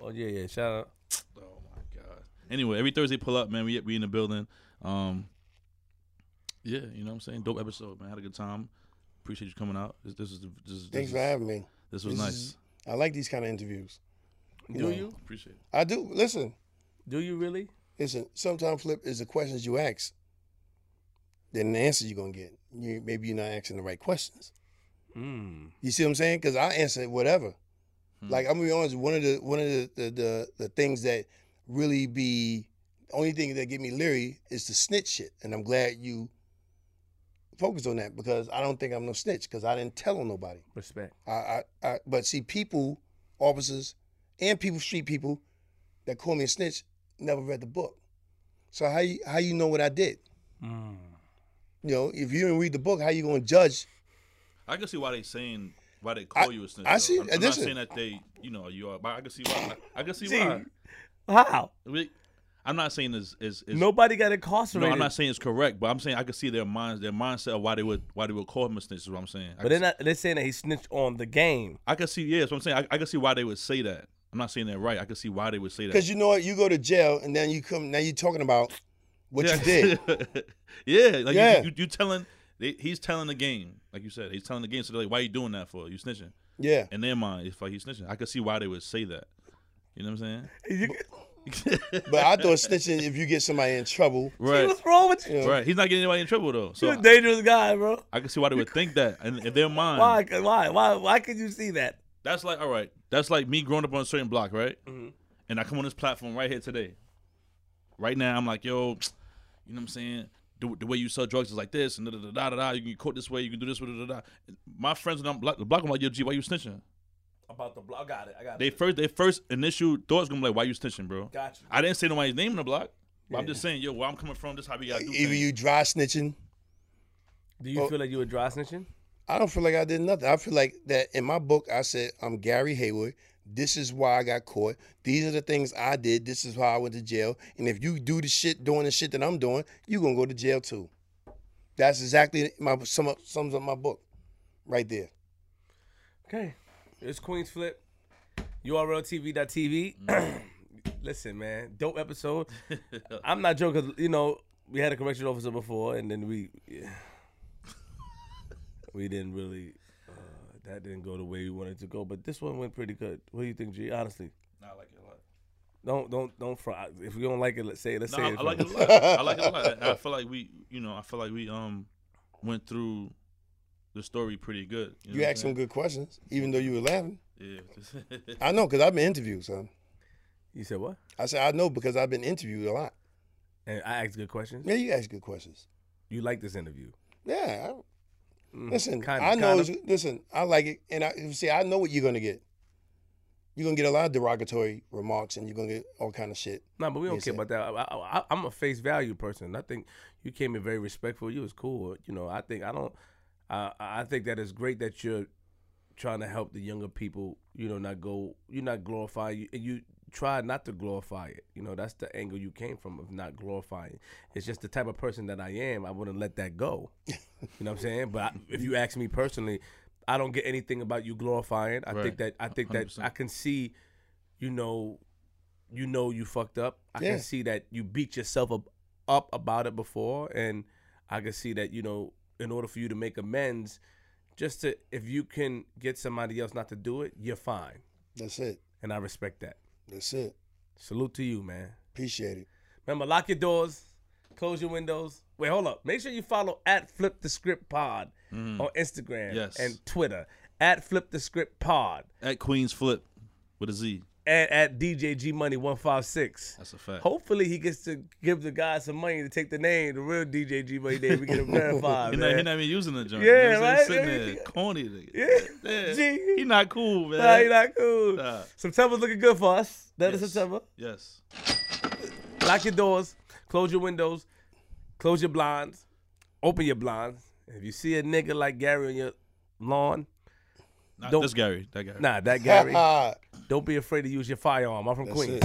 oh yeah, yeah. Shout out. Oh my god. Anyway, every Thursday pull up, man. We we in the building. Um, yeah, you know what I'm saying. Dope episode, man. Had a good time. Appreciate you coming out. This, this is the- this, Thanks this for is- having me. This was This nice. is- I like these kind of interviews. Do know. you? Appreciate it. I do. Listen, Do you really? listen. Sometimes flip is the questions you ask, then the answer you're gonna get. You, maybe you're not asking the right questions. Mm. You see what I'm saying? Because I answer whatever. Hmm. Like I'm gonna be honest. One of the one of the the, the the things that really be the only thing that get me leery is the snitch shit, and I'm glad you focused on that because I don't think I'm no snitch because I didn't tell on nobody. Respect. I, I, I but see people, officers, and people, street people that call me a snitch never read the book. So how you how you know what I did? Mm. You know, if you didn't read the book, how you gonna judge? I can see why they saying why they call I- you a snitch. I though. see- I'm, I'm not saying that they, you know, you are, but I can see why. I, I can see See, why. How? We- I'm not saying is is is Nobody got incarcerated. No. I'm not saying it's correct, but I'm saying I can see their minds, their mindset of why they would why they would call him a snitch. Is what I'm saying. I but they're not. They're saying that he snitched on the game. I can see, yeah, that's what I'm saying. I, I can see why they would say that. I'm not saying that right. I can see why they would say that. Because you know what, you go to jail and then you come. Now you're talking about what yeah. you did. <laughs> yeah, like Yeah. You, you, you telling, they, he's telling the game, like you said, he's telling the game. So they're like, why are you doing that for? You snitching? Yeah. In their mind, it's like he's snitching. I could see why they would say that. You know what I'm saying? <laughs> But I thought snitching if you get somebody in trouble. right, What's wrong with you? Yeah. right. He's not getting anybody in trouble though. So You're a dangerous guy, bro. I can see why they would think that, and in their mind, Why? Why? Why? Why could you see that? That's like all right. That's like me growing up on a certain block, right? Mhm. And I come on this platform right here today. Right now, I'm like, yo, you know what I'm saying? The, the way you sell drugs is like this, and da da da da da. da. You can quote this way, you can do this, da da da. da. My friends on the block, the block, I'm like, yo, G, why you snitching? About the block. I got it. I got They it. first, their first initial thoughts gonna be like, why you snitching, bro? Got you. I didn't say nobody's name in the block. But I'm just saying, yo, where I'm coming from, this how we gotta do Either things. you dry snitching. Do you Well- feel like you were dry snitching? I don't feel like I did nothing. I feel like that in my book, I said, I'm Gary Heyward. This is why I got caught. These are the things I did. This is why I went to jail. And if you do the shit, doing the shit that I'm doing, you're going to go to jail too. That's exactly my sum up, sums up my book right there. Okay. It's Queen's Flip. URLTV.tv. Mm. <clears throat> Listen, man, dope episode. <laughs> I'm not joking. You know, we had a correction officer before, and then we yeah, <laughs> we didn't really. That didn't go the way we wanted to go, but this one went pretty good. What do you think, G? Honestly, Nah, I like it a lot. don't don't don't fry. If you don't like it, let's say it. Let's No, say I, it. I like it a lot. I like it a lot. And <laughs> I feel like we, you know, I feel like we um went through the story pretty good. You, know You what asked some good questions, even though you were laughing. Yeah. I know because I've been interviewed, son. You said what? I said I know because I've been interviewed a lot. And I asked good questions. Yeah, you asked good questions. You like this interview? Yeah, Mm, listen, kinda- I know. kinda. Listen, I like it, and I see. I know what you're gonna get. You're gonna get a lot of derogatory remarks, and you're gonna get all kind of shit. No, but we don't care about that. I, I, I'm a face value person. I think you came in very respectful. You was cool. You know, I think I don't. I I think that it's great that you're trying to help the younger people. You know, not go. You're not glorifying. You, you try not to glorify it. You know, that's the angle you came from of not glorifying. It's just the type of person that I am. I wouldn't let that go. <laughs> you know what I'm saying? But I, if you ask me personally, I don't get anything about you glorifying. I think that I think that 100%. I can see, you know, you know you fucked up. I Yeah. can see that you beat yourself up, up about it before, and I can see that you know, in order for you to make amends, just to if you can get somebody else not to do it, you're fine, That's it. and I respect that. That's it. Salute to you, man. Appreciate it. Remember, lock your doors, close your windows. Wait, hold up. Make sure you follow at Flip the Script Pod mm. on Instagram. Yes. and Twitter. At Flip the Script Pod At Queen's Flip with a Z. and at DJ G Money one five six. That's a fact. Hopefully, he gets to give the guy some money to take the name, the real DJ G Money name. We get him <laughs> verified, He not, he man. not even using the joint. Yeah, you know right? Sitting there, corny. nigga. Yeah. Yeah. Gee. He not cool, man. Nah, he not cool. Nah. September's looking good for us. That is Yes. September. Yes. Lock your doors, close your windows, close your blinds, open your blinds. If you see a nigga like Gary on your lawn, Not Don't- this Gary. That Gary. nah, that Gary, <laughs> don't be afraid to use your firearm. I'm from That's Queens. it.